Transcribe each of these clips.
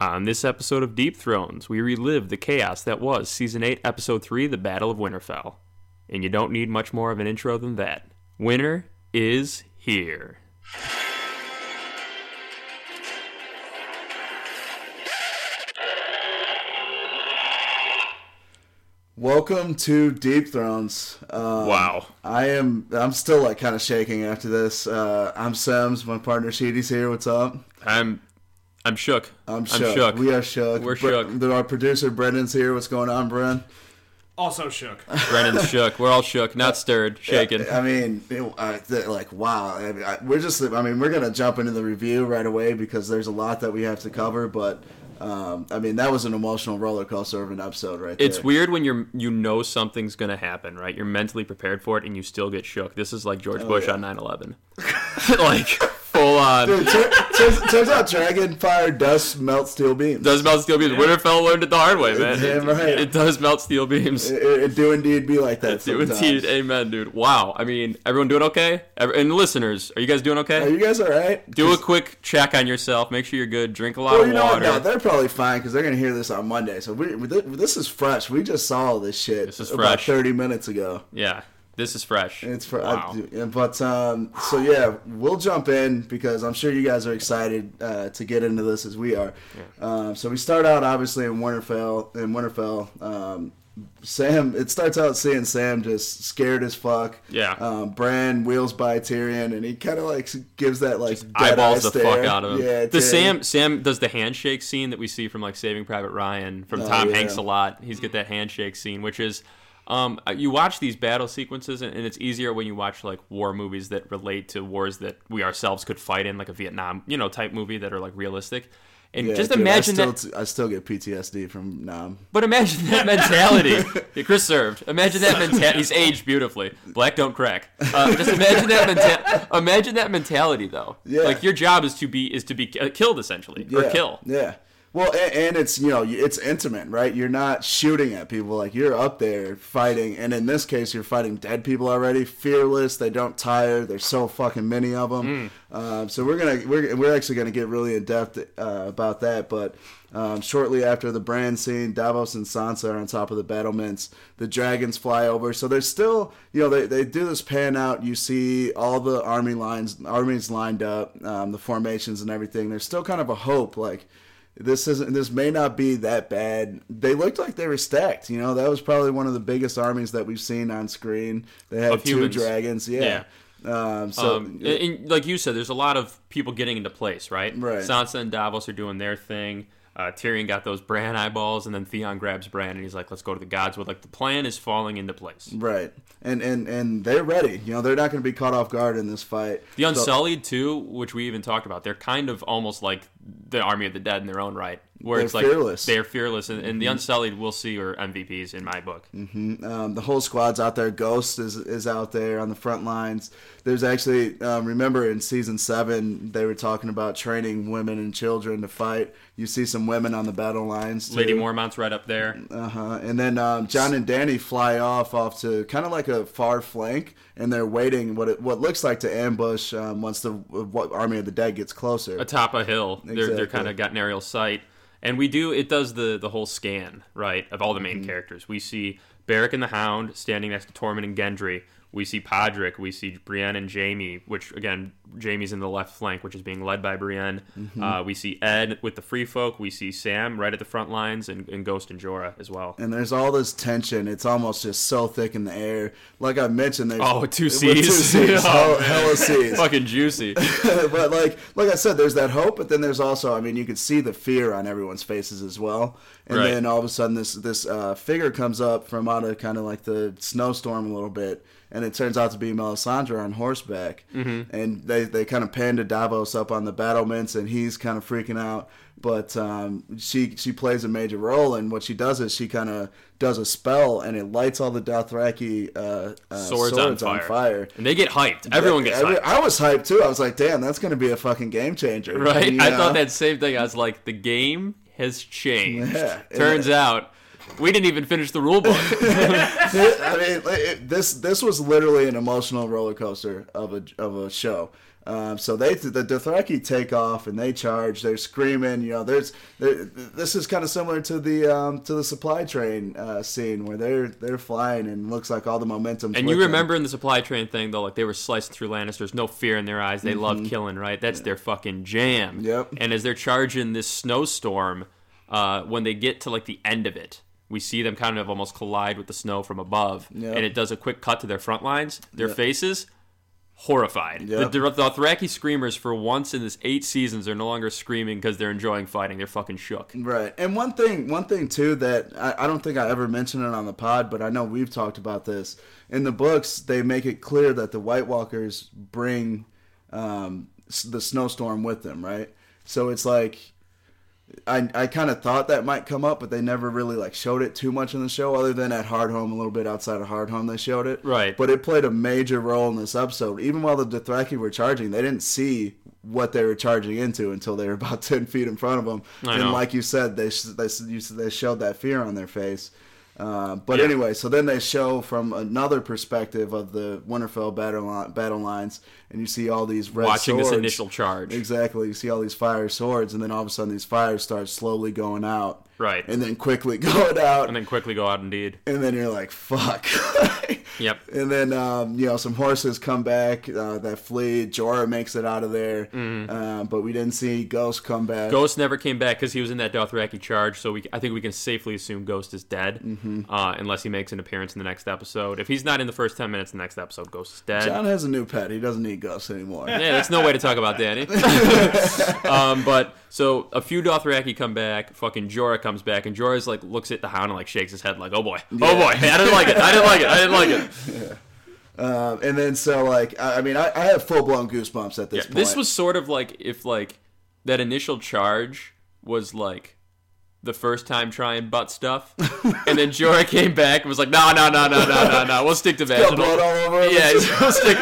On this episode of Deep Thrones, we relive the chaos that was Season 8, Episode 3, The Battle of Winterfell. And you don't need much more of an intro than that. Winter is here. Welcome to Deep Thrones. Um, Wow. I am. I'm still like kind of shaking after this. Uh, I'm Sims. My partner Sheedy's here. What's up? I'm I'm shook. I'm shook. We are shook. We're Bre- shook. Our producer Brendan's here. What's going on, Bren? Also shook. Brennan's shook. We're all shook, not stirred, shaken. I mean, it, uh, th- like wow. I mean, I, we're just. I mean, we're gonna jump into the review right away because there's a lot that we have to cover. But um, I mean, that was an emotional roller coaster of an episode right there. It's weird when you're you know something's gonna happen, right? You're mentally prepared for it, and you still get shook. This is like George Bush yeah. on 9/11, like full on. Dude, tur- turns, turns out dragon fire does melt steel beams. does melt steel beams. Winterfell learned it the hard way, man. Damn It- right. It, does melt steel beams. It, it do indeed be like that. Do sometimes. indeed, amen, dude. Wow. I mean, everyone doing okay? And listeners, are you guys doing okay? Are you guys all right? Do a quick check on yourself. Make sure you're good. Drink a lot Well, of you know what? water. No, they're probably fine because they're gonna hear this on Monday. So we, we- this is fresh. We just saw all this shit This is about thirty minutes ago. yeah, this is fresh. It's for, wow. I, but um, so yeah, we'll jump in because I'm sure you guys are excited uh, to get into this as we are. Um, so we start out obviously in Winterfell. In Winterfell, um, Sam. It starts out seeing Sam just scared as fuck. Yeah. Um, Bran wheels by Tyrion, and he kind of like gives that like dead eyeballs eye the stare. fuck out of him. Yeah. the Tyrion. Sam Sam does the handshake scene that we see from like Saving Private Ryan from Oh, Tom yeah. Hanks a lot. He's got that handshake scene, which is. Um, you watch these battle sequences, and it's easier when you watch like war movies that relate to wars that we ourselves could fight in, like a Vietnam, you know, type movie that are like realistic. And Yeah, just dude, imagine I that. still, I still get PTSD from Nam. But imagine that mentality. Yeah, Chris served. Imagine that mentality. He's aged beautifully. Black don't crack. Uh, just imagine that mentality. Imagine that mentality, though. Yeah. Like your job is to be is to be uh, killed essentially or kill. Yeah. Well, and, and it's you know it's intimate, right? You're not shooting at people like you're up there fighting, and in this case, you're fighting dead people already. Fearless, they don't tire. There's so fucking many of them. Um, so we're gonna we're, we're actually gonna get really in depth uh, about that. But um, shortly after the Bran scene, Davos and Sansa are on top of the battlements. The dragons fly over. So there's still you know they, they do this pan out. You see all the army lines, armies lined up, um, the formations and everything. There's still kind of a hope like this isn't this may not be that bad they looked like they were stacked you know that was probably one of the biggest armies that we've seen on screen they had Of two humans. dragons yeah, Um, so Um, and, and like you said, there's a lot of people getting into place, right? Right. Sansa and Davos are doing their thing. Uh, Tyrion got those Bran eyeballs, and then Theon grabs Bran, and he's like, "Let's go to the gods." With like the plan is falling into place. right and and and they're ready you know they're not going to be caught off guard in this fight The So- Unsullied too, which we even talked about, they're kind of almost like the Army of the Dead in their own right, where They're it's like fearless. they're fearless, and, and the Unsullied we'll see are MVPs in my book. Um, the whole squad's out there. Ghost is is out there on the front lines. There's actually um, remember in season seven they were talking about training women and children to fight. You see some women on the battle lines. Too. Lady Mormont's right up there. Uh huh. And then um, Jon and Dany fly off off to kind of like a far flank, and they're waiting what it, what looks like to ambush um, once the what army of the dead gets closer. atop a hill. They're they're kind of got an aerial sight, and we do it does the the whole scan right of all the Mm-hmm. main characters. We see Beric and the Hound standing next to Tormund and Gendry. We see Podrick. We see Brienne and Jaime, which again Jaime's in the left flank, which is being led by Brienne. Mm-hmm. Uh, we see Edd with the Free Folk. We see Sam right at the front lines, and, and Ghost and Jorah as well. and there's all this tension. It's almost just so thick in the air. Like I mentioned, there's Oh, two C's. two C's, Oh, hella C's. Fucking juicy. but like like I said, there's that hope, but then there's also, I mean, you can see the fear on everyone's faces as well. And Right. then all of a sudden, this this uh, figure comes up from out of kind of like the snowstorm a little bit, and it turns out to be Melisandre on horseback. Mm-hmm. And they they kind of pan to Davos up on the battlements, and he's kind of freaking out. But um, she she plays a major role, and what she does is she kind of does a spell, and it lights all the Dothraki uh, uh, Swords, swords, on, fire. and they get hyped. Everyone gets Every- hyped. I was hyped too. I was like, damn, that's going to be a fucking game changer. Right? You I know? thought that same thing. I was like, the game has changed. Yeah. Turns out we didn't even finish the rule book. I mean, it, this this was literally an emotional roller coaster of a of a show. Um, so they the Dothraki take off and they charge. They're screaming. You know, there's this is kind of similar to the um, to the supply train uh, scene where they're they're flying and looks like all the momentum. And you remember in the supply train thing though, like they were slicing through Lannisters, no fear in their eyes. They love killing, right? That's their fucking jam. Mm-hmm. Yep. And as they're charging this snowstorm, uh, when they get to like the end of it, we see them kind of almost collide with the snow from above, Yep. and it does a quick cut to their front lines. Their Yep. faces. Horrified. Yep. The, the Dothraki screamers, for once in this eight seasons, are no longer screaming because they're enjoying fighting. They're fucking shook. Right. And one thing, one thing too that I, I don't think I ever mentioned it on the pod, but I know we've talked about this in the books. They make it clear that the White Walkers bring um, the snowstorm with them, right? So it's like I, I kind of thought that might come up, but they never really like showed it too much in the show, other than at Hardhome a little bit outside of Hardhome they showed it. Right. But it played a major role in this episode. Even while the Dothraki were charging, they didn't see what they were charging into until they were about ten feet in front of them. I and know. like you said, they they you they showed that fear on their face. Uh, but Yeah. anyway, so then they show from another perspective of the Winterfell battle battle lines, and you see all these red Watching this initial charge. Exactly. You see all these fire swords, and then all of a sudden these fires start slowly going out. Right. And then quickly going out. And then quickly go out indeed. And then you're like, fuck. Yep. And then, um, you know, some horses come back uh, that flee. Jorah makes it out of there. Mm-hmm. Uh, but we didn't see Ghost come back. Ghost never came back because he was in that Dothraki charge, so we, I think we can safely assume Ghost is dead, Mm-hmm. uh, unless he makes an appearance in the next episode. If he's not in the first ten minutes of the next episode, Ghost is dead. Jon has a new pet. He doesn't need Ghost anymore. Yeah, that's no way to talk about Dany. um, but so a few Dothraki come back. Fucking Jorah comes back, and Jorah's like looks at the Hound and like shakes his head like, "Oh boy, oh boy, I didn't like it. I didn't like it. I didn't like it." Um, and then, so, like, I, I mean, I, I have full blown goosebumps at this Yeah, point. this was sort of like if like that initial charge was like the first time trying butt stuff, and then Jorah came back and was like, "No, no, no, no, no, no, no. We'll stick to vaginal." blood all over. Yeah, we'll stick,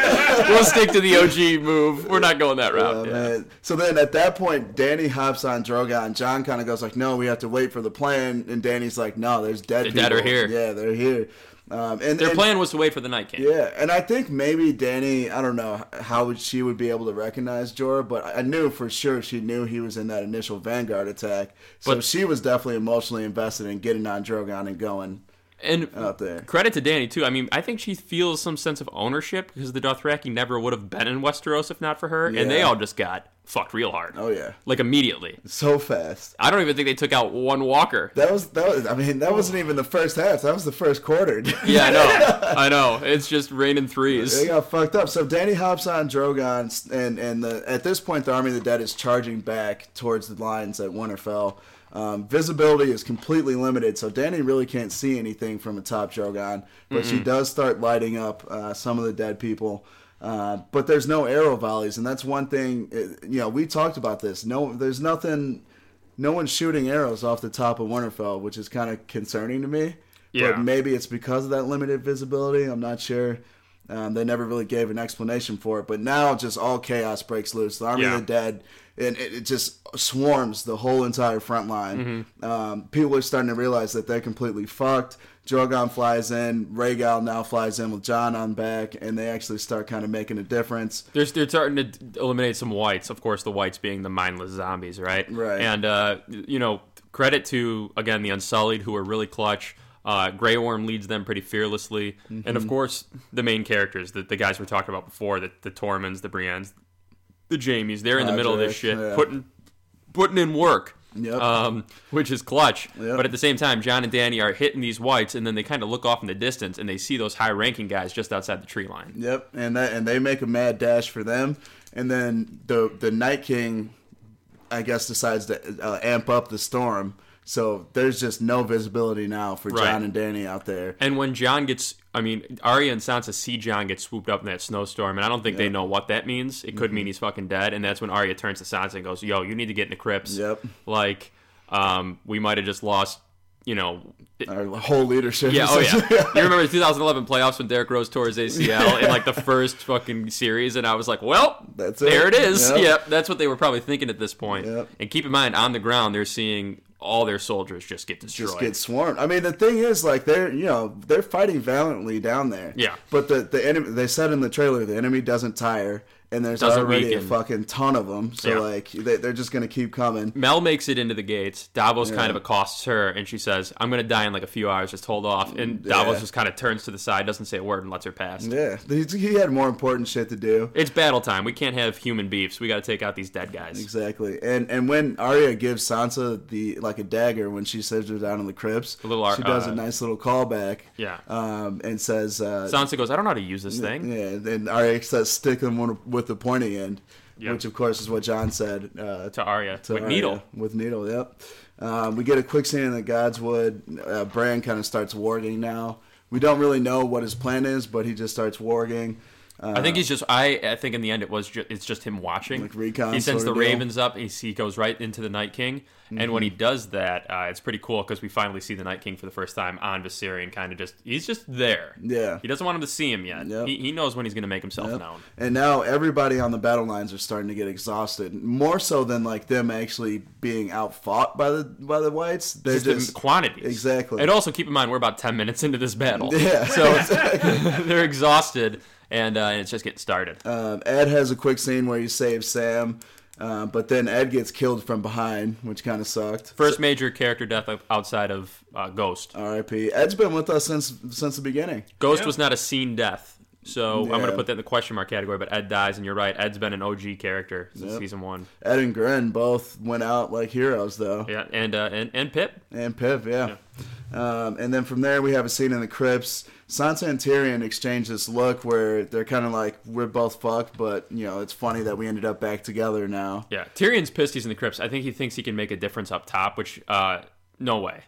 we'll stick to the OG move. We're not going that route. yeah. man. So then at that point, Dany hops on Drogon. And Jon kind of goes like, "No, we have to wait for the plan." And Dany's like, "No, there's dead The people. dead are here. Yeah, they're here." Um, and Their and- plan was to wait for the Night King. Yeah, and I think maybe Dany, I don't know how she would be able to recognize Jorah, but I knew for sure she knew he was in that initial Vanguard attack. So But- she was definitely emotionally invested in getting on Drogon and going And out there. credit to Dany too. I mean, I think she feels some sense of ownership because the Dothraki never would have been in Westeros if not for her, and they all just got fucked real hard, Oh yeah, like immediately. so fast. I don't even think they took out one Walker. That was that was. I mean, that wasn't even the first half. That was the first quarter. Yeah, I know. I know. It's just raining threes. They got fucked up. So Dany hops on Drogon, and and the, at this point, the Army of the Dead is charging back towards the lines at Winterfell. Um, visibility is completely limited, so Dany really can't see anything from atop Drogon. But she does start lighting up uh, some of the dead people. Uh, but there's no arrow volleys, and that's one thing. You know, we talked about this. No, there's nothing. No one's shooting arrows off the top of Winterfell, which is kind of concerning to me. Yeah. But maybe it's because of that limited visibility. I'm not sure. Um, they never really gave an explanation for it. But now just all chaos breaks loose. The Army Yeah. of the Dead, and it, it just swarms the whole entire front line. Mm-hmm. Um, people are starting to realize that they're completely fucked. Drogon flies in. Rhaegal now flies in with Jon on back, and they actually start kind of making a difference. They're, they're starting to eliminate some whites. Of course, the whites being the mindless zombies, right? Right. And uh, you know, credit to again the Unsullied who are really clutch. Uh, Grey Worm leads them pretty fearlessly, and Mm-hmm. of course the main characters, the, the guys we talked about before, the, the Tormunds, the Briennes, the Jaimes. They're in the middle of this shit, yeah. putting putting in work. Yep. Um, which is clutch. Yep. But at the same time, Jon and Dany are hitting these whites, and then they kind of look off in the distance, and they see those high-ranking guys just outside the tree line. Yep, and that and they make a mad dash for them, and then the the Night King, I guess, decides to uh, amp up the storm. So there's just no visibility now for Right. Jon and Dany out there. And when Jon gets, I mean, Arya and Sansa see Jon get swooped up in that snowstorm, and I don't think they know what that means. It could mean he's fucking dead, and that's when Arya turns to Sansa and goes, "Yo, you need to get in the crypts." Yep. Like, um, we might have just lost, you know. Our whole leadership. yeah, oh yeah. You remember the 2011 playoffs when Derrick Rose tore his ACL in like the first fucking series, and I was like, "Well, That's it. there it. it is." Yep. Yep, that's what they were probably thinking at this point. Yep. And keep in mind, on the ground, they're seeing all their soldiers just get destroyed. just get swarmed. I mean, the thing is, like they're you know they're fighting valiantly down there. Yeah. But the the enemy they said in the trailer the enemy doesn't tire, and there's Doesn't already a fucking ton of them. So Yeah. like they, they're just gonna keep coming. Mel makes it into the gates. Davos kind of accosts her, and she says, "I'm going to die in like a few hours. Just hold off." And Yeah. Davos just kind of turns to the side, doesn't say a word, and lets her pass. Yeah, he, he had more important shit to do. It's battle time. We can't have human beefs. We got to take out these dead guys. Exactly, and and when Arya gives Sansa the like a dagger when she sits her down in the crypts, A little Ar- she does uh, a nice little callback. Yeah. um, and says, uh, Sansa goes, "I don't know how to use this thing." yeah, and Arya says, stick them with- with the pointy end, Yep. which of course is what Jon said uh, To Arya to with Arya, needle. With needle, yep. Um, we get a quick scene in the Godswood. Uh, Bran kind of starts warging now. We don't really know what his plan is, but he just starts warging. Uh, I think he's just. I, I think in the end it was. Ju- it's just him watching. Like recon he sends the deal. ravens up. He, he goes right into the Night King, and when he does that, uh, it's pretty cool because we finally see the Night King for the first time on Viserion. Kind of just. He's just there. Yeah. He doesn't want him to see him yet. Yep. He, he knows when he's going to make himself Yep. known. And now everybody on the battle lines are starting to get exhausted, more so than like them actually being outfought by the by the whites. They're Just, the quantities. exactly. And also keep in mind we're about ten minutes into this battle. Yeah. So they're exhausted, and, uh, and it's just getting started. Um, Edd has a quick scene where he saves Sam, uh, but then Edd gets killed from behind, which kind of sucked. First major character death outside of uh, Ghost. R.I.P. Edd's been with us since since the beginning. Ghost Yeah. was not a scene death. So I'm going to put that in the question mark category, but Edd dies, and you're right. Edd's been an OG character since Yep. season one. Edd and Grenn both went out like heroes, though. Yeah, and uh, and and Pip. And Pip, yeah. Um, and then from there, we have a scene in the crypts. Sansa and Tyrion exchange this look where they're kind of like, we're both fucked, but, you know, it's funny that we ended up back together now. Yeah, Tyrion's pissed. He's in the crypts. I think he thinks he can make a difference up top, which uh, no way.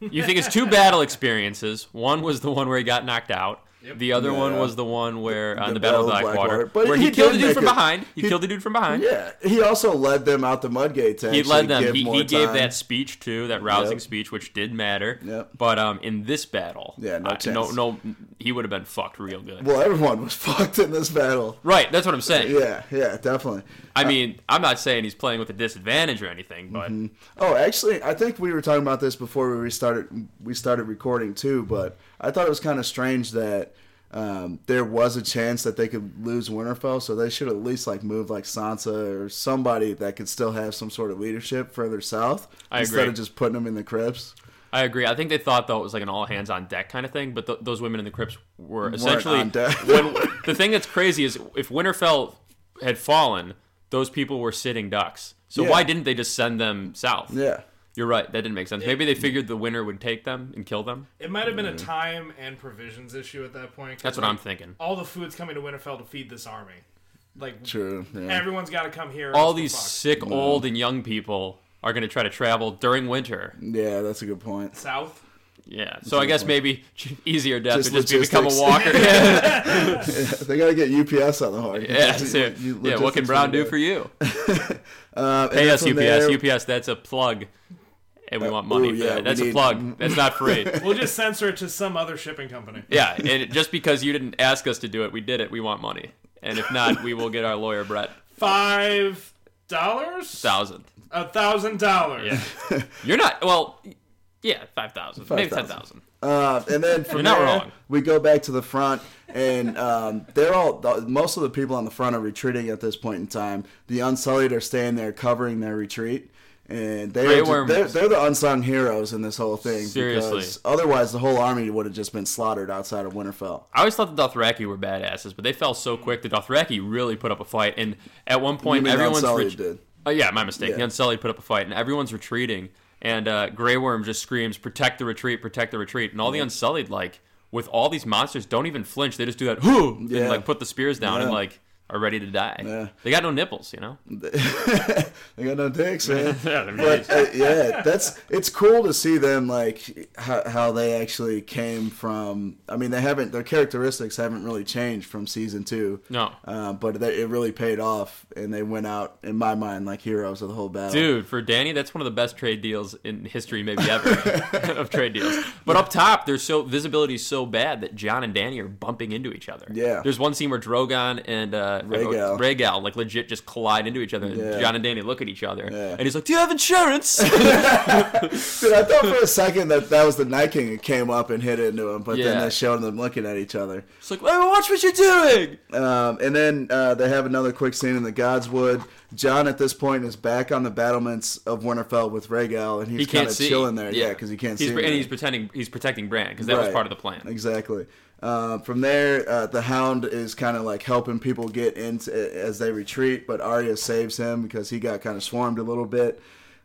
You think it's two battle experiences. One was the one where he got knocked out. Yep. The other one was the one where on The the, Battle of Battle of Blackwater, Blackwater. But where he he, killed did the dude from it- behind. He, he- killed the dude from behind. Yeah, he also led them out the Mudgate to He led them. give He, more he gave that speech too, that rousing Yep. speech, which did matter. Yep. But um, in this battle, Yeah, no uh, no, no, he would have been fucked real good. Well, everyone was fucked in this battle. Right, that's what I'm saying. Yeah, yeah, definitely. I mean, I'm not saying he's playing with a disadvantage or anything, but Oh, actually, I think we were talking about this before we started we started recording too. But I thought it was kind of strange that um, there was a chance that they could lose Winterfell, so they should at least like move like Sansa or somebody that could still have some sort of leadership further south I instead agree. of just putting them in the crypts. I agree. I think they thought though it was like an all hands on deck kind of thing, but th- those women in the crypts were essentially. on deck. when the thing that's crazy is if Winterfell had fallen, those people were sitting ducks. So Yeah. why didn't they just send them south? Yeah, You're right. That didn't make sense. Maybe they figured the winner would take them and kill them. It might have been a mm. time and provisions issue at that point. That's what like, I'm thinking. All the food's coming to Winterfell to feed this army. Like true. Yeah. everyone's got to come here. All these fucked. sick mm. old and young people are going to try to travel during winter. yeah, that's a good point. south. Yeah. So I guess maybe easier death Just would just be become a walker. yeah. they gotta get UPS on the horn. Yeah, You- so- you- yeah. What can Brown do for you? Um, and Pay us, UPS. there- UPS. That's a plug, and we Uh, want money. ooh, for yeah, that. we That's a plug. That's not free. We'll just censor it to some other shipping company. yeah, and just because you didn't ask us to do it, we did it. We want money, and if not, we will get our lawyer Brett Five dollars? thousand. A thousand dollars. Yeah, you're not. Well, yeah, five thousand, maybe ten 5,000. Uh, and then from You're not there, wrong. we go back to the front, and um, they're all most of the people on the front are retreating at this point in time. The Unsullied are staying there covering their retreat, and they are they're, they're the unsung heroes in this whole thing. Seriously. because otherwise the whole army would have just been slaughtered outside of Winterfell. I always thought the Dothraki were badasses, but they fell so quick. The Dothraki really put up a fight, and at one point, everyone's did. Oh yeah, my mistake. Yeah. The Unsullied put up a fight, and everyone's retreating. And uh, Grey Worm just screams, "Protect the retreat! Protect the retreat!" And all the Unsullied, like with all these monsters, don't even flinch. They just do that, "Whoo!" Yeah. and like put the spears down and like are ready to die. Yeah. They got no nipples, you know. they got no dicks, man. Yeah, but uh, yeah, that's it's cool to see them like how, how they actually came from. I mean, they haven't their characteristics haven't really changed from season two. No. uh, but they, it really paid off, and they went out in my mind like heroes of the whole battle. Dude, for Dany, that's one of the best trade deals in history, maybe ever, of trade deals. But up top, there's so visibility is so bad that Jon and Dany are bumping into each other. Yeah. There's one scene where Drogon and uh, uh. Rhaegal, like legit just collide into each other. And Yeah. Jon and Dany look at each other, Yeah. and he's like, "Do you have insurance?" Dude, I thought for a second that that was the Night King who came up and hit into him, but then Yeah. they showed them looking at each other. it's like, "Hey, watch what you're doing." Um, and then uh, they have another quick scene in the Godswood. Jon at this point is back on the battlements of Winterfell with Rhaegal, and he's He kind of chilling there. Yeah, because he can't he's, see. And anything. he's pretending he's protecting Bran because that was part of the plan. Exactly. Uh, from there, uh, the Hound is kind of like helping people get into as they retreat, but Arya saves him because he got kind of swarmed a little bit.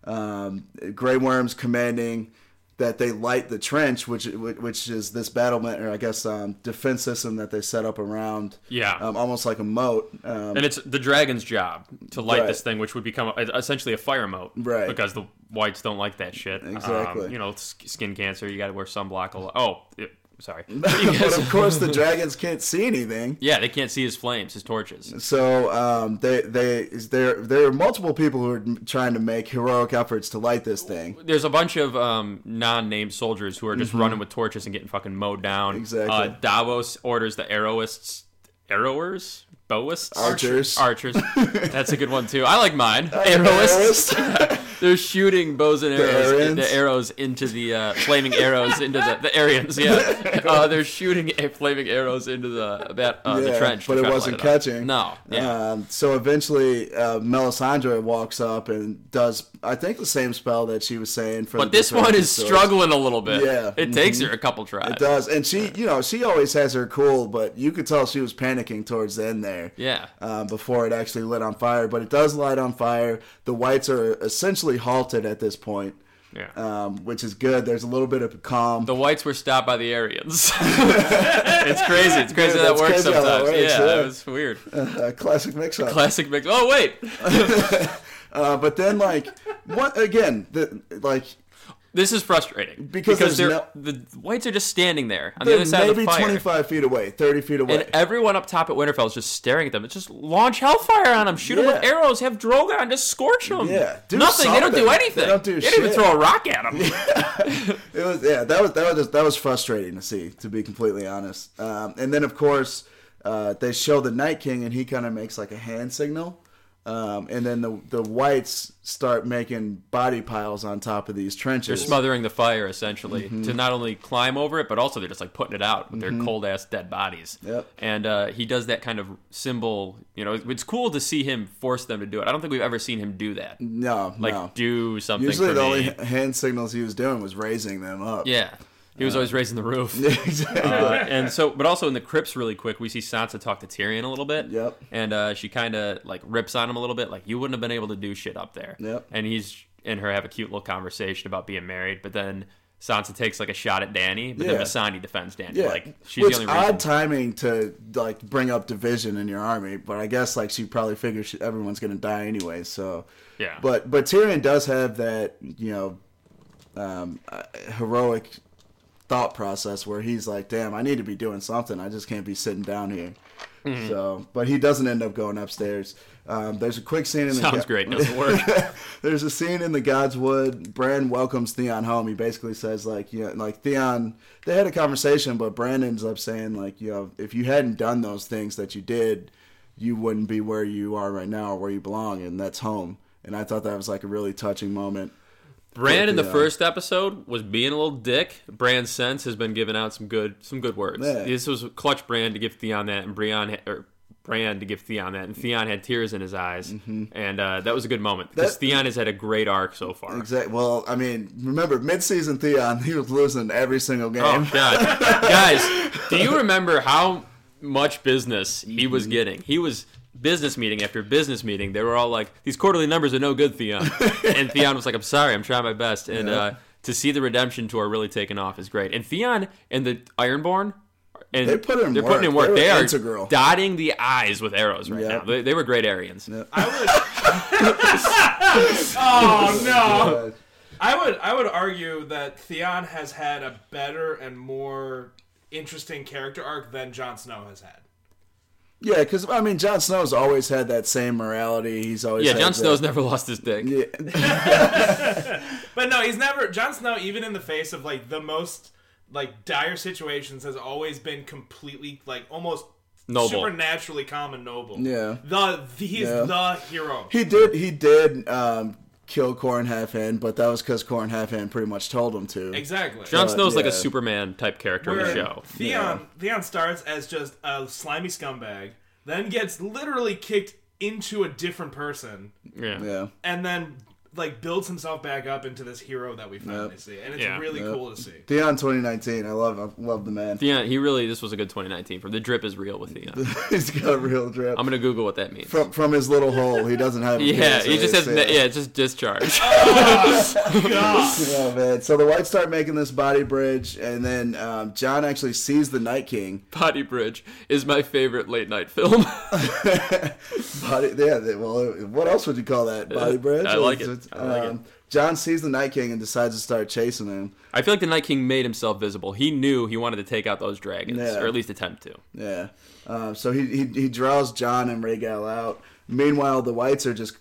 Um, Grey Worm's commanding that they light the trench, which which is this battlement or I guess um, defense system that they set up around. Yeah. um, almost like a moat. Um, And it's the dragon's job to light Right. this thing, which would become a, essentially a fire moat. Right. Because the whites don't like that shit. Exactly. Um, you know, skin cancer, you got to wear sunblock. A lot. Oh, it- sorry. but of course, the dragons can't see anything. yeah, they can't see his flames, his torches. So um, they they there there are multiple people who are trying to make heroic efforts to light this thing. There's a bunch of um, non-named soldiers who are just running with torches and getting fucking mowed down. Mm-hmm. Exactly. Uh, Davos orders the arrowists, arrowers, bowists, Archers. archers. That's a good one too. I like mine. Arrowists. They're shooting bows and arrows, Aryans? the arrows into the uh, flaming arrows into the the Aryans. Yeah, uh, they're shooting a flaming arrows into the that uh, the trench, but it wasn't catching. No, yeah. Um, so eventually, uh, Melisandre walks up and does, I think, the same spell that she was saying for. but the this one is struggling a little bit. Yeah, it takes her a couple tries. It does, and she, you know, she always has her cool, but you could tell she was panicking towards the end there. Yeah. Um, before it actually lit on fire, but it does light on fire. The whites are essentially halted at this point, Yeah. um, which is good. There's a little bit of calm. The whites were stopped by the Aryans. it's crazy. It's crazy Yeah, that works how that sometimes. works, yeah, yeah. that was weird. uh, classic mix-up. Classic mix. Oh wait, Uh, but then, like, what again? The like this is frustrating Because there's they're, no- the whites are just standing there on the other side of maybe the fire. 25 feet away, 30 feet away. And everyone up top at Winterfell is just staring at them. It's just launch hellfire on them, shoot them with arrows, have Drogon just scorch them. Yeah, do nothing. They don't do anything. They don't do even shit. throw a rock at them. It was yeah, that was that was just, that was frustrating to see, to be completely honest. Um, and then of course uh, they show the Night King, and he kind of makes like a hand signal, um, and then the the whites start making body piles on top of these trenches. They're smothering the fire essentially Mm-hmm. to not only climb over it, but also they're just like putting it out with their cold ass dead bodies. Yep. And uh, he does that kind of symbol. You know, it's cool to see him force them to do it. I don't think we've ever seen him do that. no, Like no. do something. Usually the me. only hand signals he was doing was raising them up. Yeah. He was always raising the roof. exactly. Uh, and so, but also in the crypts, really quick, we see Sansa talk to Tyrion a little bit. Yep. And uh, she kind of like rips on him a little bit, like you wouldn't have been able to do shit up there. Yep. And he's and her have a cute little conversation about being married, but then Sansa takes like a shot at Dany, but Yeah. then Missandei defends Dany. Yeah, Like she's which the only reason. odd timing to like bring up division in your army, but I guess like she probably figures she, everyone's gonna die anyway. So Yeah. but but Tyrion does have that you know um, uh, heroic thought process where he's like, damn, I need to be doing something. I just can't be sitting down here. Mm-hmm. So, but he doesn't end up going upstairs. Um, there's a quick scene in the Sounds great. Doesn't work. There's a scene in the Godswood. Bran welcomes Theon home. He basically says like, you know, like Theon. They had a conversation, but Bran ends up saying like, you know, if you hadn't done those things that you did, you wouldn't be where you are right now or where you belong, and that's home. And I thought that was like a really touching moment. Brand in the first episode was being a little dick. Brand since has been giving out some good some good words. Yeah. This was clutch Brand to give Theon that, and Brian or Brand to give Theon that, and Theon had tears in his eyes, and uh, that was a good moment because Mm-hmm. That- Theon has had a great arc so far. Exactly. Well, I mean, remember mid-season Theon, he was losing every single game. Oh god, guys, do you remember how much business he was Mm-hmm. getting? He was business meeting after business meeting. They were all like, "These quarterly numbers are no good, Theon," and Theon was like, "I'm sorry, I'm trying my best." And Yeah. uh, to see the redemption tour really taking off is great. And Theon and the Ironborn. And They put in they're work. putting in work. They were They, are integral. dotting the I's with arrows right Yep. now. They, they were great Aryans. Oh no! I would I would argue that Theon has had a better and more interesting character arc than Jon Snow has had. Yeah, because I mean, Jon Snow's always had that same morality. He's always Yeah, had Jon that- Snow's never lost his dick. Yeah, But no, he's never Jon Snow. Even in the face of like the most like dire situations, has always been completely like almost Noble. supernaturally calm and noble. Yeah. The, the he's Yeah. the hero. He did. He did um, kill Qhorin Halfhand, but that was because Qhorin Halfhand pretty much told him to. exactly. Jon But, Snow's like a. Superman type character in the show. Theon Theon starts as just a slimy scumbag, then gets literally kicked into a different person, Yeah. Yeah. and then like builds himself back up into this hero that we finally Yep. see, and it's Yeah. really Yep. cool to see. Theon 2019. I love. I love the man. Theon, he really, this was a good 2019 for the drip is real with Theon. He's got a real drip. I'm gonna Google what that means. from from his little hole. He doesn't have. yeah, penis, he just has, so yeah, it's just discharge. Oh man! So the whites start making this body bridge, and then um, Jon actually sees the Night King. Body Bridge is my favorite late night film. Body, yeah. they- Well, what else would you call that? Body bridge. I like it. It's- I like it. um, Jon sees the Night King and decides to start chasing him. I feel like the Night King made himself visible. He knew he wanted to take out those dragons, Yeah. or at least attempt to. Yeah. Um, so he, he he draws Jon and Rhaegal out. Meanwhile, the whites are just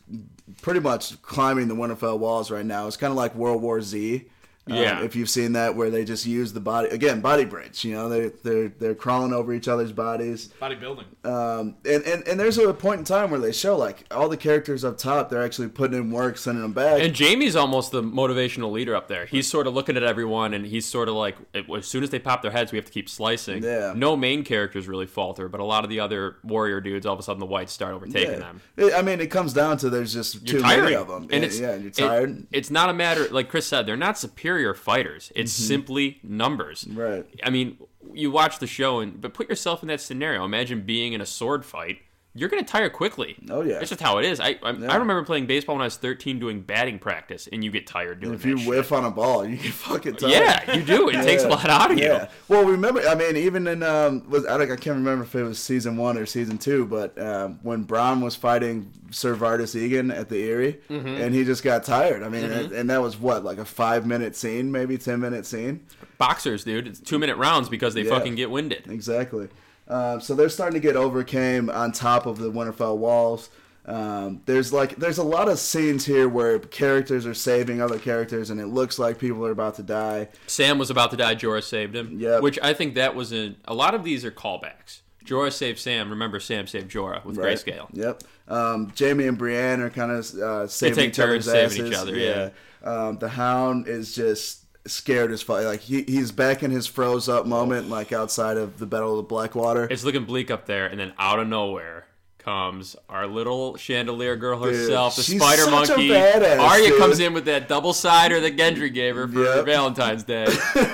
pretty much climbing the Winterfell walls right now. It's kind of like World War Z. Um, Yeah. if you've seen that, where they just use the body again, body bridge. You know, they they're they're crawling over each other's bodies. Bodybuilding. Um, and, and and there's a point in time where they show like all the characters up top, they're actually putting in work, sending them back. And Jaime's almost the motivational leader up there. He's sort of looking at everyone, and he's sort of like, as soon as they pop their heads, we have to keep slicing. Yeah. No main characters really falter, but a lot of the other warrior dudes, all of a sudden, the whites start overtaking yeah. them. It- I mean, it comes down to there's just You're too tiring, many of them, and it's yeah, you're it- tired. it's not a matter, like Chris said, they're not superior fighters. It's simply numbers. Mm-hmm. Right. I mean, you watch the show, and but put yourself in that scenario. Imagine being in a sword fight. You're gonna tire quickly. Oh, yeah. it's just how it is. I I, I remember playing baseball when I was 13, doing batting practice, and you get tired doing if you shit. whiff on a ball, you get fucking tired. Yeah, you do. It takes a lot out of you. Yeah. Well, remember, I mean, even in um, was I, I can't remember if it was season one or season two, but um, when Bronn was fighting Sir Vardis Egen at the Eyrie, Mm-hmm. and he just got tired. I mean, and, and that was what like a five minute scene, maybe ten minute scene. Boxers, dude, it's two minute rounds because they Yeah. fucking get winded. Exactly. Um, so they're starting to get overcame on top of the Winterfell walls. Um, there's like there's a lot of scenes here where characters are saving other characters, and it looks like people are about to die. Sam was about to die. Jorah saved him. Yeah, Which I think that was in a lot of these are callbacks. Jorah saved Sam. Remember, Sam saved Jorah with Right. grayscale. Yep. Um, Jaime and Brienne are kind of uh, saving take each saving each other, yeah. Um, the Hound is just scared as fuck. Like he, he's back in his froze up moment, like outside of the Battle of the Blackwater. It's looking bleak up there, and then out of nowhere comes our little chandelier girl herself, the she's spider monkey. badass, Arya dude. comes in with that double cider that Gendry gave her for Yep. Valentine's Day,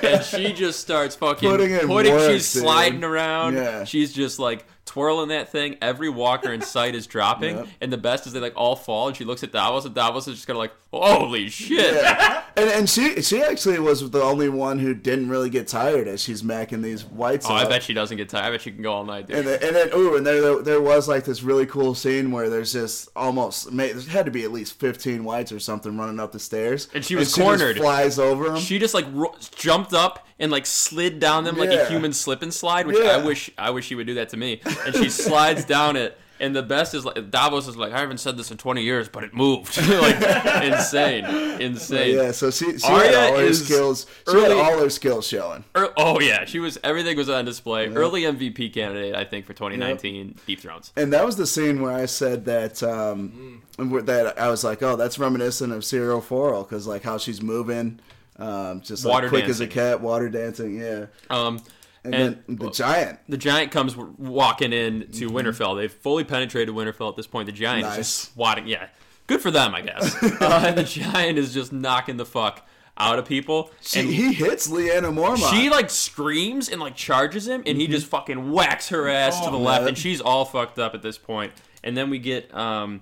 and she just starts fucking Putting in work, she's dude. sliding around. Yeah. She's just like twirling that thing. Every walker in sight is dropping, Yep. and the best is they like all fall, and she looks at Davos, and Davos is just kind of like, "Holy shit!" Yeah. and and she she actually was the only one who didn't really get tired as she's macking these whites. Oh, I bet she doesn't get tired. I bet she can go all night. Dude. And then, and then ooh, and there there was like this really cool scene where there's just almost there had to be at least 15 whites or something running up the stairs, And she was just cornered. flies over them. She just like ro- jumped up and like slid down them like a human slip and slide, which Yeah. I wish I wish she would do that to me. And she slides down it, and the best is like Davos is like, I haven't said this in twenty years, but it moved. like insane, insane. yeah, so she, she Arya had all her is skills. She had early- all her skills showing. Er- oh yeah, she was everything was on display. Early MVP candidate, I think, for 2019 Deep Thrones. And that was the scene where I said that um, where- that I was like, oh, that's reminiscent of Syrio Forel because like how she's moving, um, just like Water quick as a cat, water dancing, yeah. Um, And, and, then the giant, the giant comes walking in to Winterfell. They've fully penetrated Winterfell at this point. The giant Nice. is just swatting. Yeah, good for them, I guess. uh, and the giant is just knocking the fuck out of people. she, and he hits Lyanna Mormont. she like screams and like charges him, and he just fucking whacks her ass to the left, and she's all fucked up at this point. And then we get um,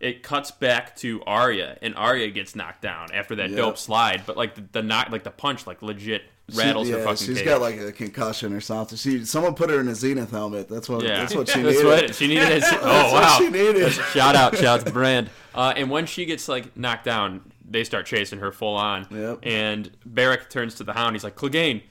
it cuts back to Arya, and Arya gets knocked down after that Yeah. dope slide. But like the, the knock, like the punch, like legit She- rattles yeah, her fucking. She's cage. got like a concussion or something. She someone put her in a Xenith helmet. That's what. Yeah, That's what she That's needed. what she needed. It. Oh wow! she needed. Shout out, shout out to brand. Uh, and when she gets like knocked down, they start chasing her full on. Yep. And Beric turns to the Hound. He's like, "Clegane,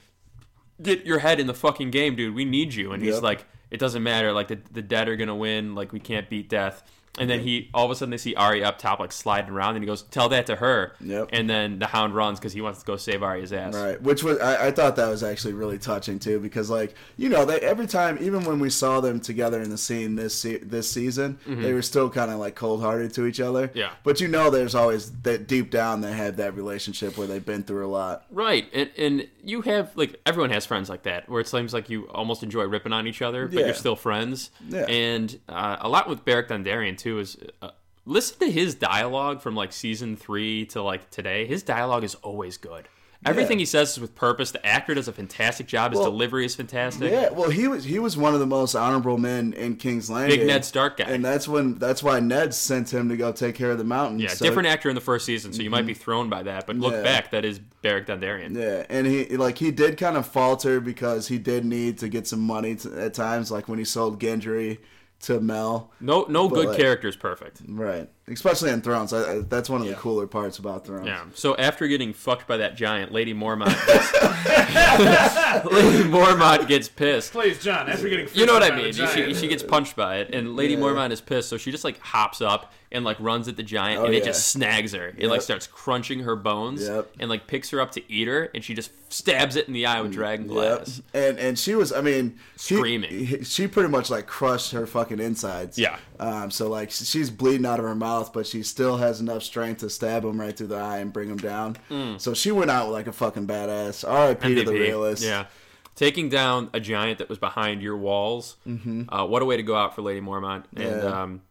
get your head in the fucking game, dude. We need you." And he's Yep. like, "It doesn't matter. Like the the dead are gonna win. Like we can't beat death." And then he all of a sudden they see Arya up top like sliding around, and he goes, "Tell that to her." Yep. And then the Hound runs because he wants to go save Arya's ass. Right, which was I, I thought that was actually really touching too, because like you know they every time, even when we saw them together in the scene this se- this season, they were still kind of like cold hearted to each other. Mm-hmm. Yeah. but you know, there's always that deep down they have that relationship where they've been through a lot. Right, and and you have like everyone has friends like that, where it seems like you almost enjoy ripping on each other, but Yeah. you're still friends. Yeah. And uh, a lot with Beric Dondarrion too is uh, listen to his dialogue from like season three to like today. His dialogue is always good. Everything Yeah. he says is with purpose. The actor does a fantastic job. His Well, delivery is fantastic. Yeah, well, he was he was one of the most honorable men in King's Landing. Big Ned Stark guy. and that's when that's why Ned sent him to go take care of the mountain. Yeah, So- different actor in the first season, so you might be thrown by that. But look Yeah. back, that is Beric Dondarrion. Yeah, and he like he did kind of falter because he did need to get some money to, at times, like when he sold Gendry to Mel. No, no good like- character is perfect. Right, especially in Thrones. I, I, that's one of the cooler parts about Thrones. Yeah. So after getting fucked by that giant, Lady Mormont, gets, Lady Mormont gets pissed. Please, John, after getting You know what I freaked out by mean? She, she gets punched by it, and Lady Yeah. Mormont is pissed, so she just like hops up and like runs at the giant, and Oh, it yeah. just snags her. It like starts crunching her bones, Yep. and like picks her up to eat her, and she just stabs it in the eye with dragon glass. Yep. And and she was, I mean, she, Screaming. She pretty much like crushed her fucking insides. Yeah. Um. So like she's bleeding out of her mouth, but she still has enough strength to stab him right through the eye and bring him down. So she went out like a fucking badass. R.I.P. to the realist. Yeah. Taking down a giant that was behind your walls. Uh, what a way to go out for Lady Mormont. And Mm-hmm. Yeah. um,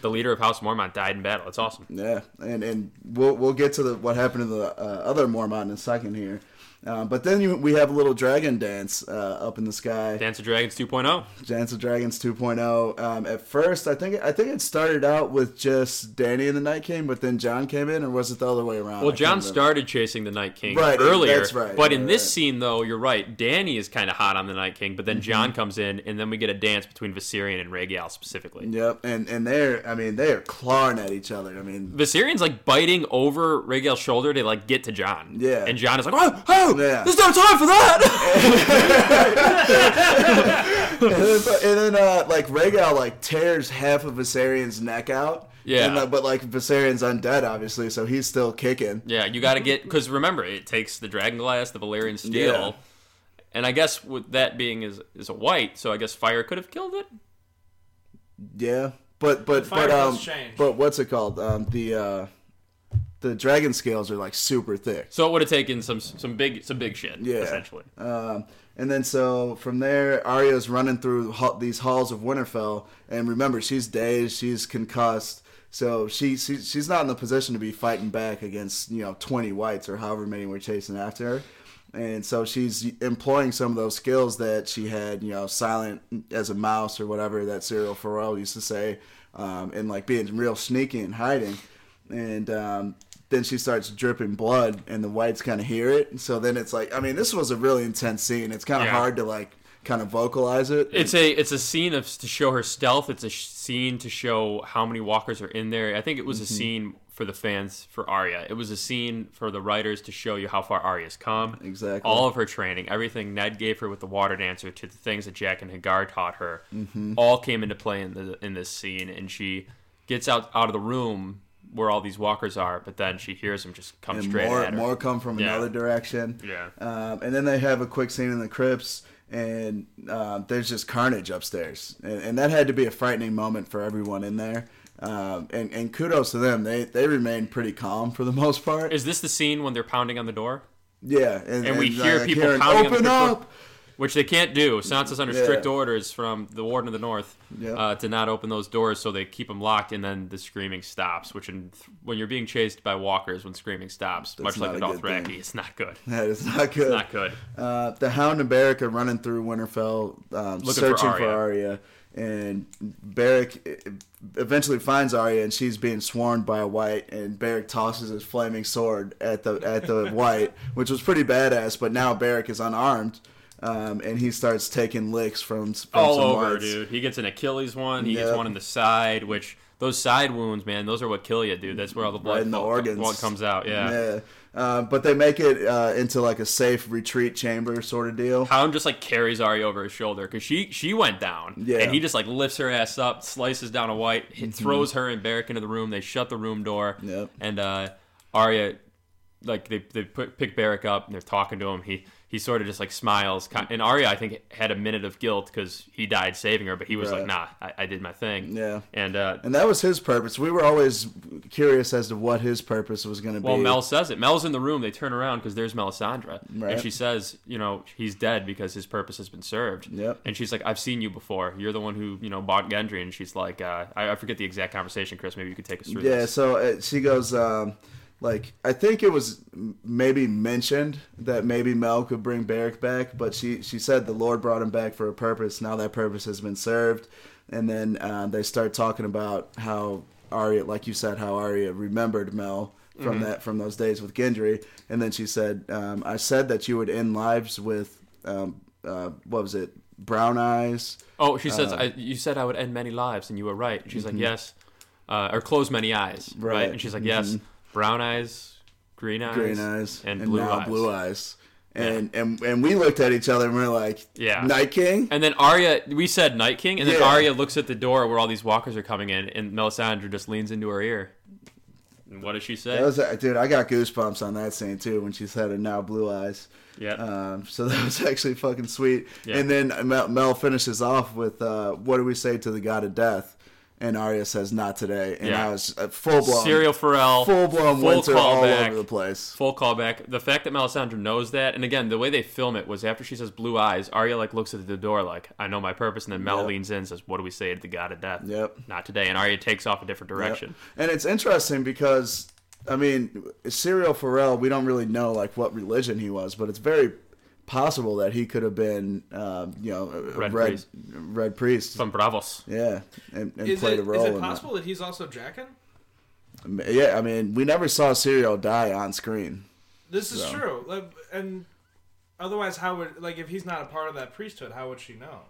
the leader of House Mormont died in battle. It's awesome. Yeah, and and we'll we'll get to the what happened to the uh, other Mormont in a second here, uh, but then you, we have a little dragon dance uh, up in the sky. Dance of Dragons oh. 2.0. Dance of Dragons 2.0. Um, at first, I think I think it started out with just Dany and the Night King, but then Jon came in, or was it the other way around? Well, I Jon started chasing the Night King Right, earlier. that's right, But in this right. scene, though, you're right. Dany is kind of hot on the Night King, but then Jon Mm-hmm. comes in, and then we get a dance between Viserion and Rhaegal specifically. Yep, and and they're I mean they are clawing at each other. I mean, Viserion's like biting over Rhaegal's shoulder to like get to Jon. Yeah. And Jon is like, oh, oh, Yeah. there's no time for that. and then, and then uh, like Rhaegal like tears half of Viserion's neck out. Yeah. and, uh, but like Viserion's undead, obviously, so he's still kicking. yeah, you got to get because remember it takes the dragon glass, the Valyrian steel, Yeah. and I guess with that being is is a white, so I guess fire could have killed it. Yeah, but but Fire but um, but what's it called? Um, the uh, the dragon scales are like super thick. So it would have taken some some big some big shit. Yeah. essentially. Um, and then so from there, Arya's running through these halls of Winterfell, and remember she's dazed, she's concussed, so she, she she's not in the position to be fighting back against you know twenty whites or however many were chasing after her. And so she's employing some of those skills that she had, you know, silent as a mouse or whatever that Syrio Forel used to say, um, and like being real sneaky and hiding. And um, then she starts dripping blood, and the whites kind of hear it. So then it's like, I mean, this was a really intense scene. It's kind of Yeah. hard to like kind of vocalize it. It's a it's a scene of to show her stealth. It's a sh- scene to show how many walkers are in there. I think it was a mm-hmm. scene for the fans for Arya. It was a scene for the writers to show you how far Arya's come. Exactly. All of her training, everything Ned gave her with the water dancer, to the things that Jaqen H'ghar taught her, mm-hmm. all came into play in the in this scene. And she gets out out of the room where all these walkers are, but then she hears them just come and straight more at her. more come from Yeah. another direction. Yeah. Um, and then they have a quick scene in the crypts, and um, there's just carnage upstairs, and, and that had to be a frightening moment for everyone in there. Um, and, and kudos to them; they they remain pretty calm for the most part. Is this the scene when they're pounding on the door? yeah, and, And we hear like, people hearing, pounding on the open door." up. Which they can't do. Sansa's under Yeah. strict orders from the Warden of the North Yep. uh, to not open those doors, so they keep them locked, and then the screaming stops. Which, in, when you're being chased by walkers, when screaming stops, much like the Dothraki, it's not good. That is not good. Not good. Uh, the Hound and Beric are running through Winterfell, um, Looking for searching for Arya. Arya. And Beric eventually finds Arya, and she's being sworn by a white. And Beric tosses his flaming sword at the at the white, which was pretty badass. But now Beric is unarmed, um, and he starts taking licks from, from All over, whites. dude. He gets an Achilles one. He Yep. gets one in the side, which those side wounds, man, those are what kill you, dude. That's where all the blood Right in the fo- organs. blood comes out. Yeah. Yeah. Uh, but they make it uh, into like a safe retreat chamber sort of deal. Hound just like carries Arya over his shoulder because she she went down, Yeah. and he just like lifts her ass up, slices down a white, Mm-hmm. throws her and Beric into the room. They shut the room door, Yep. and uh, Arya like they they put, pick Beric up and they're talking to him. He he sort of just like smiles, and Arya I think had a minute of guilt because he died saving her, but he was Right. like, nah, I, I did my thing, Yeah. and uh, And that was his purpose. We were always curious as to what his purpose was going to Well, be. Well, Mel says it. Mel's in the room. They turn around because there's Melisandre, Right. and she says, "You know, he's dead because his purpose has been served." Yep. And she's like, "I've seen you before. You're the one who you know bought Gendry." And she's like, uh, I, "I forget the exact conversation, Chris. Maybe you could take us through Yeah, this." so uh, she goes, um, like, I think it was maybe mentioned that maybe Mel could bring Beric back, but she, she said the Lord brought him back for a purpose. Now that purpose has been served. And then uh, they start talking about how Arya, like you said, how Arya remembered Mel from Mm-hmm. that from those days with Gendry. And then she said, um, I said that you would end lives with, um, uh, what was it, brown eyes. Oh, she says, Uh, I, "You said I would end many lives, and you were right." And she's like, "Yes," uh, or close many eyes, right? Mm-hmm. Right. Mm-hmm. And she's like, "Yes, brown eyes, green eyes, green eyes and, blue now eyes." blue eyes. And, and and we looked at each other and we are like, Yeah. Night King. And then Arya, we said Night King, and then Yeah. Arya looks at the door where all these walkers are coming in, and Melisandre just leans into her ear. And what does she say? Was, dude, I got goosebumps on that scene too when she said it now blue eyes. yeah. Um, so that was actually fucking sweet. Yeah. And then Mel, Mel finishes off with, uh, "What do we say to the god of death?" And Arya says, "Not today." And Yeah. I was uh, full blown, Syrio Forel. full blown full winter all callback. over the place. Full callback. The fact that Melisandre knows that, and again, the way they film it was after she says blue eyes, Arya like looks at the door like, I know my purpose, and then Mel Yep. leans in and says, What do we say to the god of death? Yep. Not today. And Arya takes off a different Yep. direction. And it's interesting because, I mean, Syrio Forel, we don't really know like what religion he was, but it's very possible that he could have been, um, you know, Red red priest. red priest. From Braavos. Yeah, and, and Is played it, a role is it possible that he's also Jaqen? that. Yeah, I mean, we never saw Syrio die on screen. This is So. true. And otherwise, how would like if he's not a part of that priesthood, how would she know?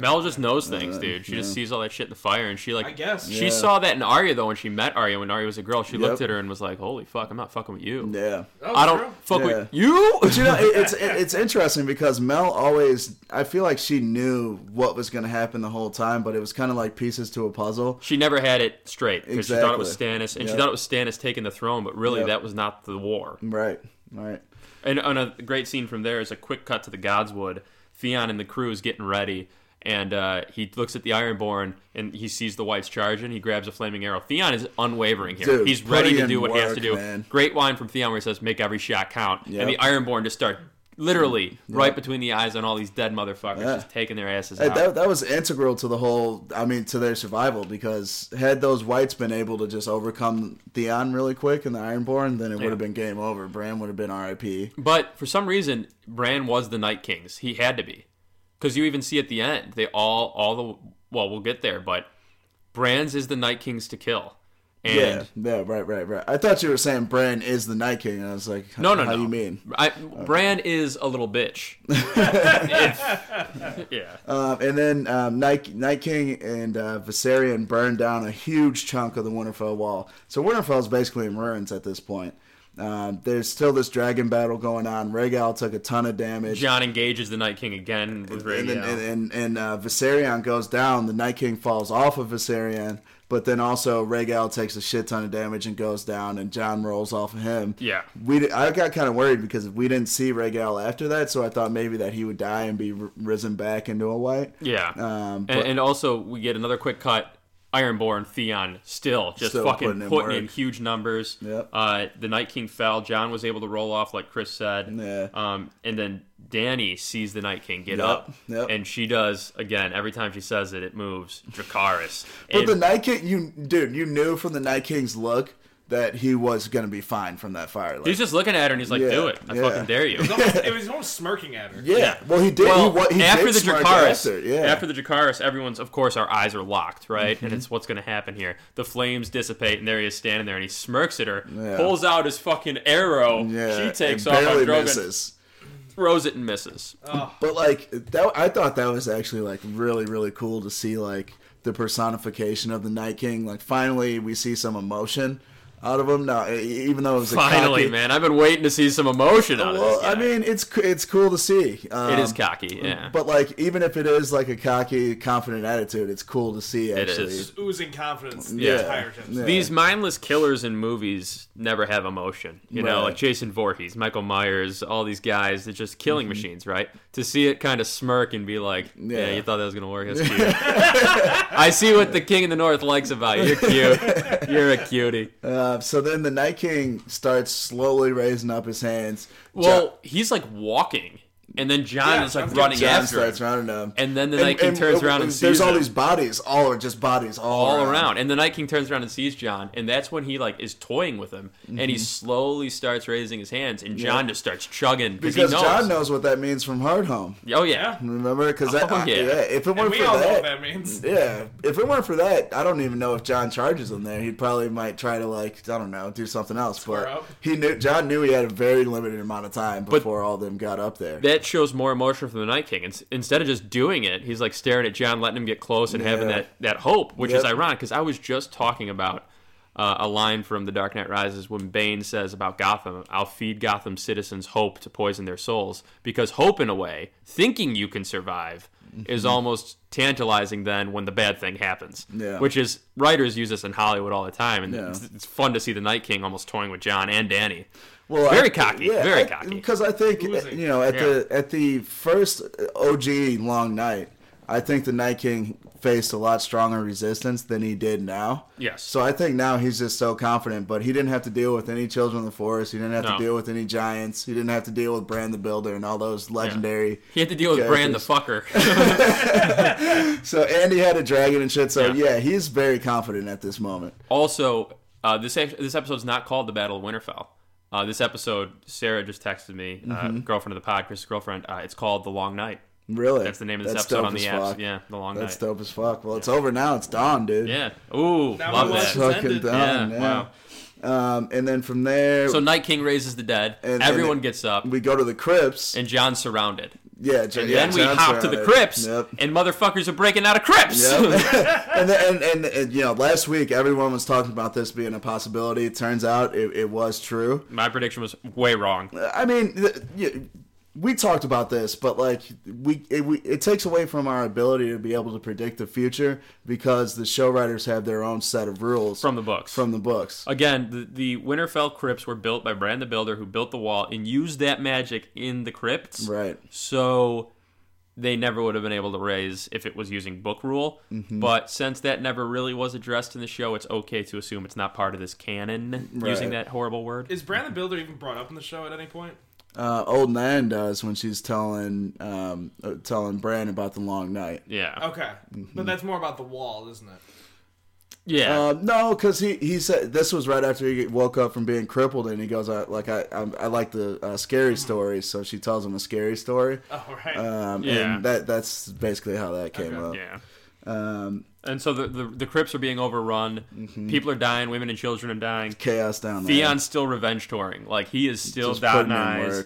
Mel just knows things, Uh, dude. She just sees all that shit in the fire, and she like. I guess. She Yeah. saw that in Arya though when she met Arya when Arya was a girl. She Yep. looked at her and was like, "Holy fuck, I'm not fucking with you. Yeah. Oh, I don't true. fuck Yeah. with you." But you know, it, it's it, it's interesting because Mel always. I feel like she knew what was going to happen the whole time, but it was kind of like pieces to a puzzle. She never had it straight because she thought it was Exactly. Stannis, and she thought it was Stannis taking the throne, but really Yep. that was not the war. Right. Right. And, and a great scene from there is a quick cut to the Godswood. Theon and the crew is getting ready, and uh, he looks at the Ironborn and he sees the whites charging. He grabs a flaming arrow. Theon is unwavering here. Dude, He's ready to do what he has to do. man. Great line from Theon where he says, "Make every shot count," Yep. and the Ironborn just start literally right between the eyes on all these dead motherfuckers, Yeah. just taking their asses Hey, out. that, that was integral to the whole i mean to their survival because had those whites been able to just overcome theon really quick and the ironborn then it would Yeah. have been game over bran would have been rip But for some reason, Bran was the Night Kings. He had to be, because you even see at the end they all all the well we'll get there, but Brands is the Night Kings to kill. And yeah yeah right right right i thought you were saying bran is the night king and i was like no, no, how no. you mean I, Bran is a little bitch. If- yeah. um, and then um, night, night king and uh, Viserion burned down a huge chunk of the winterfell wall so winterfell is basically in ruins at this point um, there's still this dragon battle going on Rhaegal took a ton of damage Jon engages the Night King again with and Rhaegal. and and, and uh, Viserion goes down. The Night King falls off of Viserion, but then also Rhaegal takes a shit ton of damage and goes down, and Jon rolls off of him. Yeah. we I got kind of worried because we didn't see Rhaegal after that, so I thought maybe that he would die and be r- risen back into a white. yeah. Um, but- and, and also we get another quick cut. Ironborn Theon still just Still fucking putting putting, in in, huge numbers. Yep. Uh, the Night King fell. Jon was able to roll off, like Chris said. Yeah. Um, and then Dany sees the Night King get Yep, up, yep. and she does again. Every time she says it, it moves. Dracarys. But And- the Night King, you dude, you knew from the Night King's look that he was gonna be fine from that fire. Like, he's just looking at her, and he's like, Yeah, "Do it! I yeah. fucking dare you." It was almost, it was almost smirking at her. yeah. Well, he did. Well, he, wa- he after did the smirk after, yeah. after the Dracarys, everyone's of course our eyes are locked, right? Mm-hmm. And it's what's going to happen here. The flames dissipate, and there he is standing there, and he smirks at her, Yeah. pulls out his fucking arrow. yeah, she takes and off on barely Drogon, misses. throws it and misses. But like that, I thought that was actually like really really cool to see like the personification of the Night King. Like finally we see some emotion. Out of him. No, e- even though it was a Finally, cocky, man, I've been waiting to see some emotion out of Well, this guy. I mean, it's it's cool to see. Um, it is cocky, yeah. But like, even if it is like a cocky, confident attitude, it's cool to see. It Actually, is. Oozing confidence the Yeah. entire time. Yeah. These mindless killers in movies never have emotion. You know, like Jason Voorhees, Michael Myers, all these guys, they're just killing Mm-hmm. machines, right? To see it kind of smirk and be like, yeah, Yeah. you thought that was going to work? That's cute. I see what the King of the North likes about you. You're cute. You're a cutie. Uh, Uh, so then the Night King starts slowly raising up his hands. Well, he's like walking, and then Jon Yeah, is like running Jon after starts him. running him, And then the Night King turns around and sees there's all him. these bodies, all are just bodies, all, all around. And the Night King turns around and sees Jon, and that's when he like is toying with him, and he slowly starts raising his hands, and Jon Mm-hmm. Yeah. just starts chugging because he knows. Jon knows what that means from Hardhome. Oh yeah. Remember? Because that, Oh, I- yeah. if it And weren't we for all know what that, that means. yeah, if it weren't for that, I don't even know if Jon charges him there. He probably might try to like, I don't know, do something else. Square but up. he knew Jon knew he had a very limited amount of time before all of them got up there. That shows more emotion from the Night King. Ins- Instead of just doing it, he's like staring at Jon, letting him get close, and having that, that hope, which is ironic because I was just talking about uh, a line from The Dark Knight Rises when Bane says about Gotham, "I'll feed Gotham citizens hope to poison their souls," because hope, in a way, thinking you can survive. Is almost tantalizing then when the bad thing happens. Yeah. Which is writers use this in Hollywood all the time, and Yeah. it's, it's fun to see the Night King almost toying with Jon and Dany. Well, Very cocky, yeah, very cocky. Because I think Oozing. you know at Yeah. the at the first OG Long Night, I think the Night King faced a lot stronger resistance than he did now. Yes. So I think now he's just so confident, but he didn't have to deal with any children of the forest. He didn't have No. to deal with any giants. He didn't have to deal with Bran the Builder and all those legendary. He had to deal with Bran the fucker. So Andy had a dragon and shit. So Yeah. yeah, he's very confident at this moment. Also, uh, this act- this episode's not called the Battle of Winterfell. Uh, this episode, Sarah just texted me, uh, Mm-hmm. girlfriend of the pod, Chris's girlfriend. Uh, it's called The Long Night. Really, That's the name of this That's episode on the as apps. fuck. Yeah, The Long That's Night. That's dope as fuck. Well, it's over now. It's dawn, dude. Yeah. Ooh, Now love that. watch Fucking ended. done. Yeah, Yeah. wow. Um, and then from there, So Night King raises the dead. And- and Everyone it- gets up, we go to the crypts. and Jon's surrounded. Yeah, And yeah, then we Jon's hop to the crypts, Yep. and motherfuckers are breaking out of crypts. Yep. and, then, and, and and you know, last week everyone was talking about this being a possibility. It turns out it, it was true. My prediction was way wrong. I mean, th- y- we talked about this, but like we it, we it takes away from our ability to be able to predict the future because the show writers have their own set of rules From the books. from the books. Again, the, the Winterfell crypts were built by Bran the Builder, who built the wall and used that magic in the crypts. Right. So they never would have been able to raise if it was using book rule. Mm-hmm. But since that never really was addressed in the show, it's okay to assume it's not part of this canon, using that horrible word. Is Bran the Builder even brought up in the show at any point? Uh, old Nan does when she's telling um, uh, telling Bran about the long night. Yeah. Okay, but that's more about the wall, isn't it? Yeah. Um, no, because he, he said this was right after he woke up from being crippled, and he goes, I, "Like I I, I like the uh, scary stories." So she tells him a scary story, Oh right. um, Yeah. and that that's basically how that came up. yeah. Um, And so the, the the crypts are being overrun. Mm-hmm. People are dying. Women and children are dying. chaos down there. Theon's still revenge touring. Like he is still Just dotting eyes.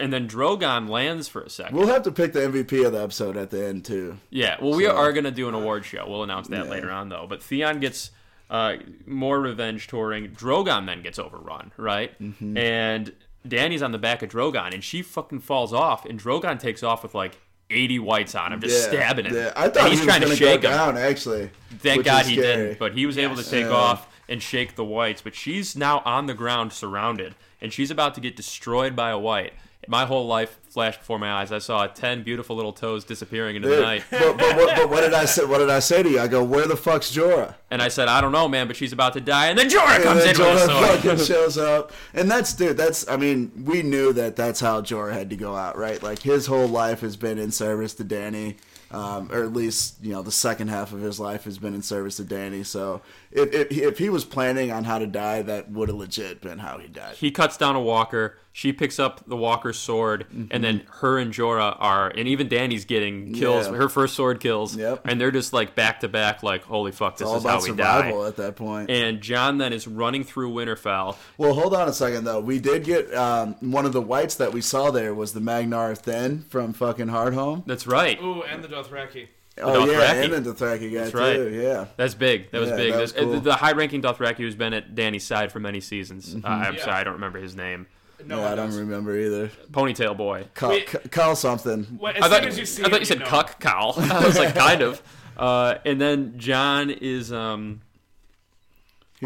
And then Drogon lands for a second. We'll have to pick the MVP of the episode at the end too. Yeah, well, we So- are going to do an award show. We'll announce that Yeah. later on, though. But Theon gets uh, more revenge touring. Drogon then gets overrun, right? Mm-hmm. And Dany's on the back of Drogon, and she fucking falls off, and Drogon takes off with like 80 whites on him, just stabbing him. Yeah, I thought and he was trying gonna shake go him. down. Actually, Thank God he didn't, but he was able to take Yeah. off and shake the whites. But she's now on the ground, surrounded, and she's about to get destroyed by a white. My whole life flashed before my eyes. I saw ten beautiful little toes disappearing into the night. but, but, what, but what did I say? What did I say to you? I go, "Where the fuck's Jorah?" And I said, I don't know, man, but she's about to die. And then Jorah And comes then in with a Jorah sword. fucking shows up, and that's dude. That's I mean, we knew that that's how Jorah had to go out, right? Like his whole life has been in service to Dany, um, or at least you know the second half of his life has been in service to Dany. So if if, if he was planning on how to die, that would have legit been how he died. He cuts down a walker. She picks up the walker's sword, and then her and Jorah are, and even Dany's getting kills. Mm-hmm. Yeah. Her first sword kills, Yep. and they're just like back to back, like holy fuck, this All is how about we survival die. at that point. And Jon then is running through Winterfell. Well, hold on a second though. We did get um, one of the whites that we saw there was the Magnar Thenn from fucking Hardhome. That's right. Ooh, and the Dothraki. Oh yeah, Dothraki. and the Dothraki guy That's right. too. Yeah. That's big. That was Yeah, big. that was uh, cool. The high-ranking Dothraki who's been at Dany's side for many seasons. Uh, I'm Yeah. sorry, I don't remember his name. No yeah, I don't does. remember either. Ponytail boy. Call, Wait. c- call something. When- as I soon thought, as you see I thought him, you said know. cuck cow. I was like, kind of. Uh, and then Jon is um,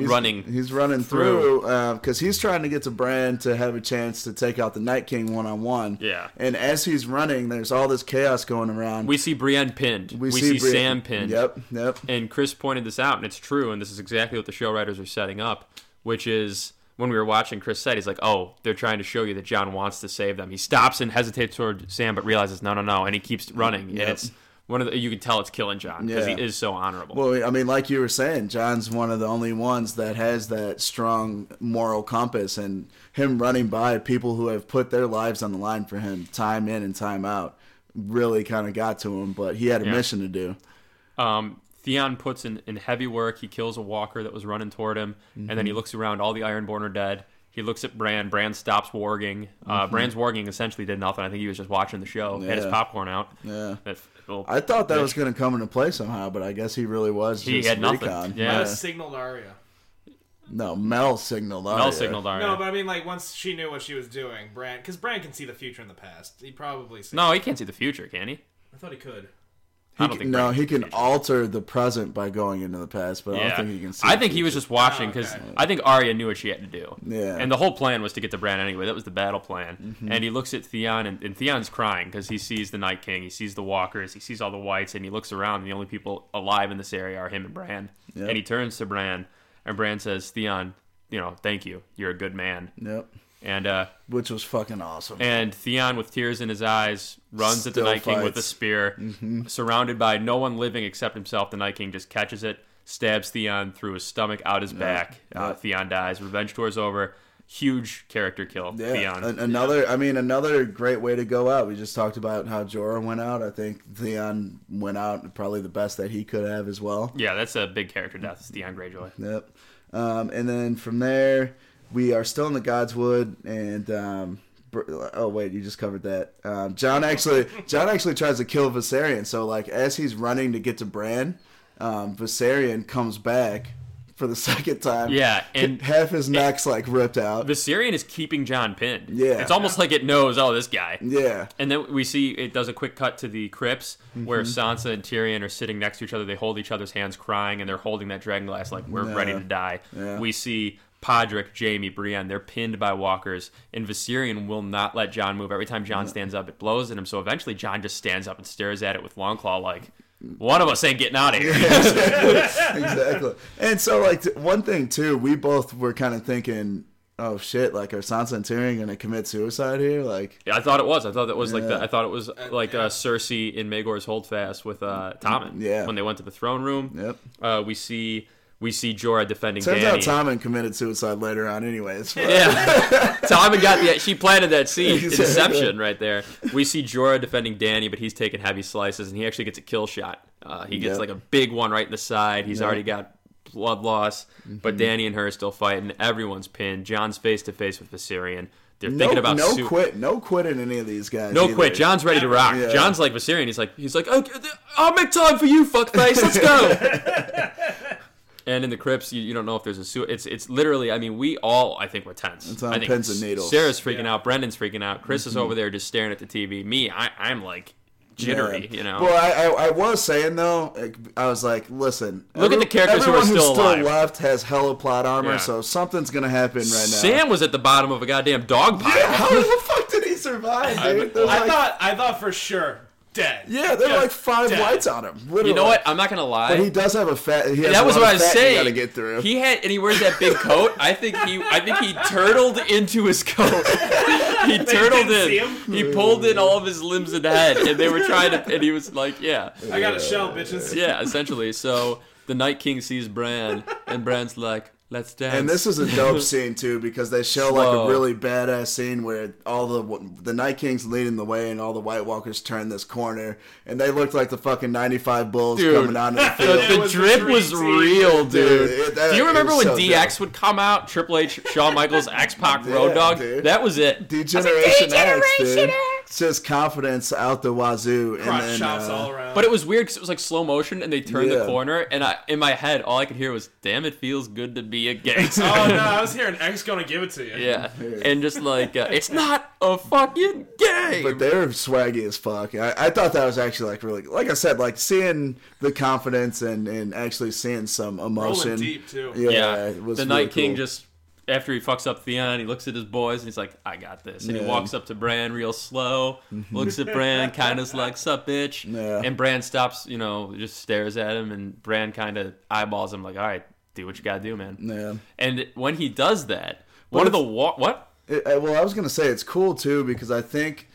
He's, running He's running through. because uh, he's trying to get to Bran to have a chance to take out the Night King one on one. Yeah. And as he's running, there's all this chaos going around. we see Brienne pinned. We, see, Bran- Sam pinned. Yep. Yep. And Chris pointed this out, and it's true, and this is exactly what the show writers are setting up, which is when we were watching, Chris said, he's like, oh, they're trying to show you that Jon wants to save them. He stops and hesitates toward Sam, but realizes, no, no, no, and he keeps running. Yep. And it's one of the, you can tell it's killing Jon because Yeah. he is so honorable. Well, I mean, like you were saying, Jon's one of the only ones that has that strong moral compass, and him running by people who have put their lives on the line for him, time in and time out, really kind of got to him. But he had a Yeah. mission to do. Um, Theon puts in, in heavy work. He kills a walker that was running toward him, and then he Mm-hmm. looks around. All the Ironborn are dead. He looks at Bran. Bran stops warging. Uh, Bran's warging essentially did nothing. I think he was just watching the show. Had his Mm-hmm. Popcorn out. Yeah. That- well, I thought that bitch. was going to come into play somehow, but I guess he really was He just had nothing. recon. Yeah. I signaled Arya. No, Mel signaled. Mel signaled Arya. No, but I mean, like once she knew what she was doing, Bran, because Bran can see the future and the past. He probably. Signaled. No, he can't see the future, can he? I thought he could. He I don't can- no, he can can see the future. alter the present by going into the past, but I don't think he can see. I think he was just watching because Oh, okay. I think Arya knew what she had to do. Yeah. And the whole plan was to get to Bran anyway. That was the battle plan. Mm-hmm. And he looks at Theon, and, and Theon's crying because he sees the Night King, he sees the Walkers, he sees all the Whites, and he looks around, and the only people alive in this area are him and Bran. Yep. And he turns to Bran, and Bran says, "Theon, you know, thank you. You're a good man." Yep, And uh, which was fucking awesome. and Theon, with tears in his eyes, runs at the Still Night King with a fights. spear, surrounded by no one living except himself. The Night King just catches it, stabs Theon through his stomach, out his back. Uh. Theon dies. Revenge tour's over. Huge character kill. yeah, Theon. an- another. I mean, another great way to go out. We just talked about how Jorah went out. I think Theon went out probably the best that he could have as well. yeah, that's a big character death. It's Theon Greyjoy. Yep. Um, and then from there, we are still in the Godswood, and um, oh wait, you just covered that. Um, Jon actually, Jon actually tries to kill Viserion. So like, as he's running to get to Bran, um, Viserion comes back for the second time. Yeah, and- half his neck's like ripped out. Viserion is keeping Jon pinned. Yeah. It's almost like it knows, oh, this guy. yeah. And then we see it does a quick cut to the crypts where Mm-hmm. Sansa and Tyrion are sitting next to each other. They hold each other's hands, crying, and they're holding that dragon glass like we're Yeah. ready to die. Yeah. We see Podrick, Jaime, Brienne. They're pinned by walkers, and Viserion will not let Jon move. Every time Jon stands up, it blows at him. So eventually, Jon just stands up and stares at it with Longclaw, like one of us ain't getting out of here. exactly. And so, like, one thing too, we both were kind of thinking, "Oh shit!" Like, are Sansa and Tyrion gonna commit suicide here? Like, yeah, I thought it was. I thought that was like the, I thought it was like uh, Cersei in Maegor's Holdfast with uh, Tommen. Yeah. When they went to the throne room. Yep. Uh, we see we see Jorah defending Dany. turns Dany. out Tommen committed suicide later on, anyways. Yeah, Tommen got the she planted that seed. Exactly. Deception right there. We see Jorah defending Dany, but he's taking heavy slices, and he actually gets a kill shot. Uh, he gets Yep. like a big one right in the side. He's already got blood loss, Mm-hmm. but Dany and her are still fighting. Everyone's pinned. Jon's face to face with Viserion. They're No, thinking about no su- quit, no quit in any of these guys. No either. quit. Jon's ready to rock. Yeah. Jon's like Viserion. He's like, he's like, okay, I'll make time for you, fuckface. Let's go. and in the crypts, you, you don't know if there's a suit. It's it's literally. I mean, we all I think we're tense. It's on I think pins and needles. Sarah's freaking Yeah. out. Brendan's freaking out. Chris Mm-hmm. is over there just staring at the TV. Me, I, I'm like jittery. Yeah. You know. Well, I, I, I was saying though, I was like, listen, Look at the characters who are everyone still who's alive. left has hella plot armor, Yeah. so something's gonna happen right now. Sam was at the bottom of a goddamn dog pile. yeah, how the fuck did he survive, dude? There's I like, thought I thought for sure dead. yeah, there were like five dead. whites on him. Literally. You know what? I'm not gonna lie. But he does have a fat. He has that a was lot what I was saying. You gotta get through. He had, and he wears that big coat. I think he, I think he turtled into his coat. he turtled in. He pulled in all of his limbs and head, and they were trying to, and he was like, yeah, I got a shell, bitches. yeah, essentially. So the Night King sees Bran, and Bran's like, let's dance. And this is a dope scene too because they show like Slow. a really badass scene where all the the Night King's leading the way and all the White Walkers turn this corner and they looked like the fucking ninety five bulls Dude. coming out of the the, field. The was drip was team. real, dude. Dude, it- that- Do you remember when so DX would come out? Triple H, Shawn Michaels, X Pac, Yeah, Road Dog. dude. That was it. Degeneration X, dude. Just confidence out the wazoo, and then chops uh, all around. But it was weird because it was like slow motion, and they turned Yeah. the corner, and I in my head all I could hear was "Damn, it feels good to be a gangster." oh no, I was hearing X gonna give it to you. yeah, and just like uh, it's not a fucking game. But they're swaggy as fuck. I, I thought that was actually like really, like I said, like seeing the confidence and, and actually seeing some emotion. Rolling deep too. Yeah, yeah, it was the really Night King cool. just after he fucks up Theon, he looks at his boys and he's like, "I got this." And he Yeah. Mm-hmm. walks up to Bran real slow, looks at Bran, kind of like, "Sup, bitch?" Yeah. And Bran stops, you know, just stares at him, and Bran kind of eyeballs him like, "All right, do what you gotta do, man." Yeah. And when he does that, one of the wa- what? It, well, I was gonna say it's cool too because I think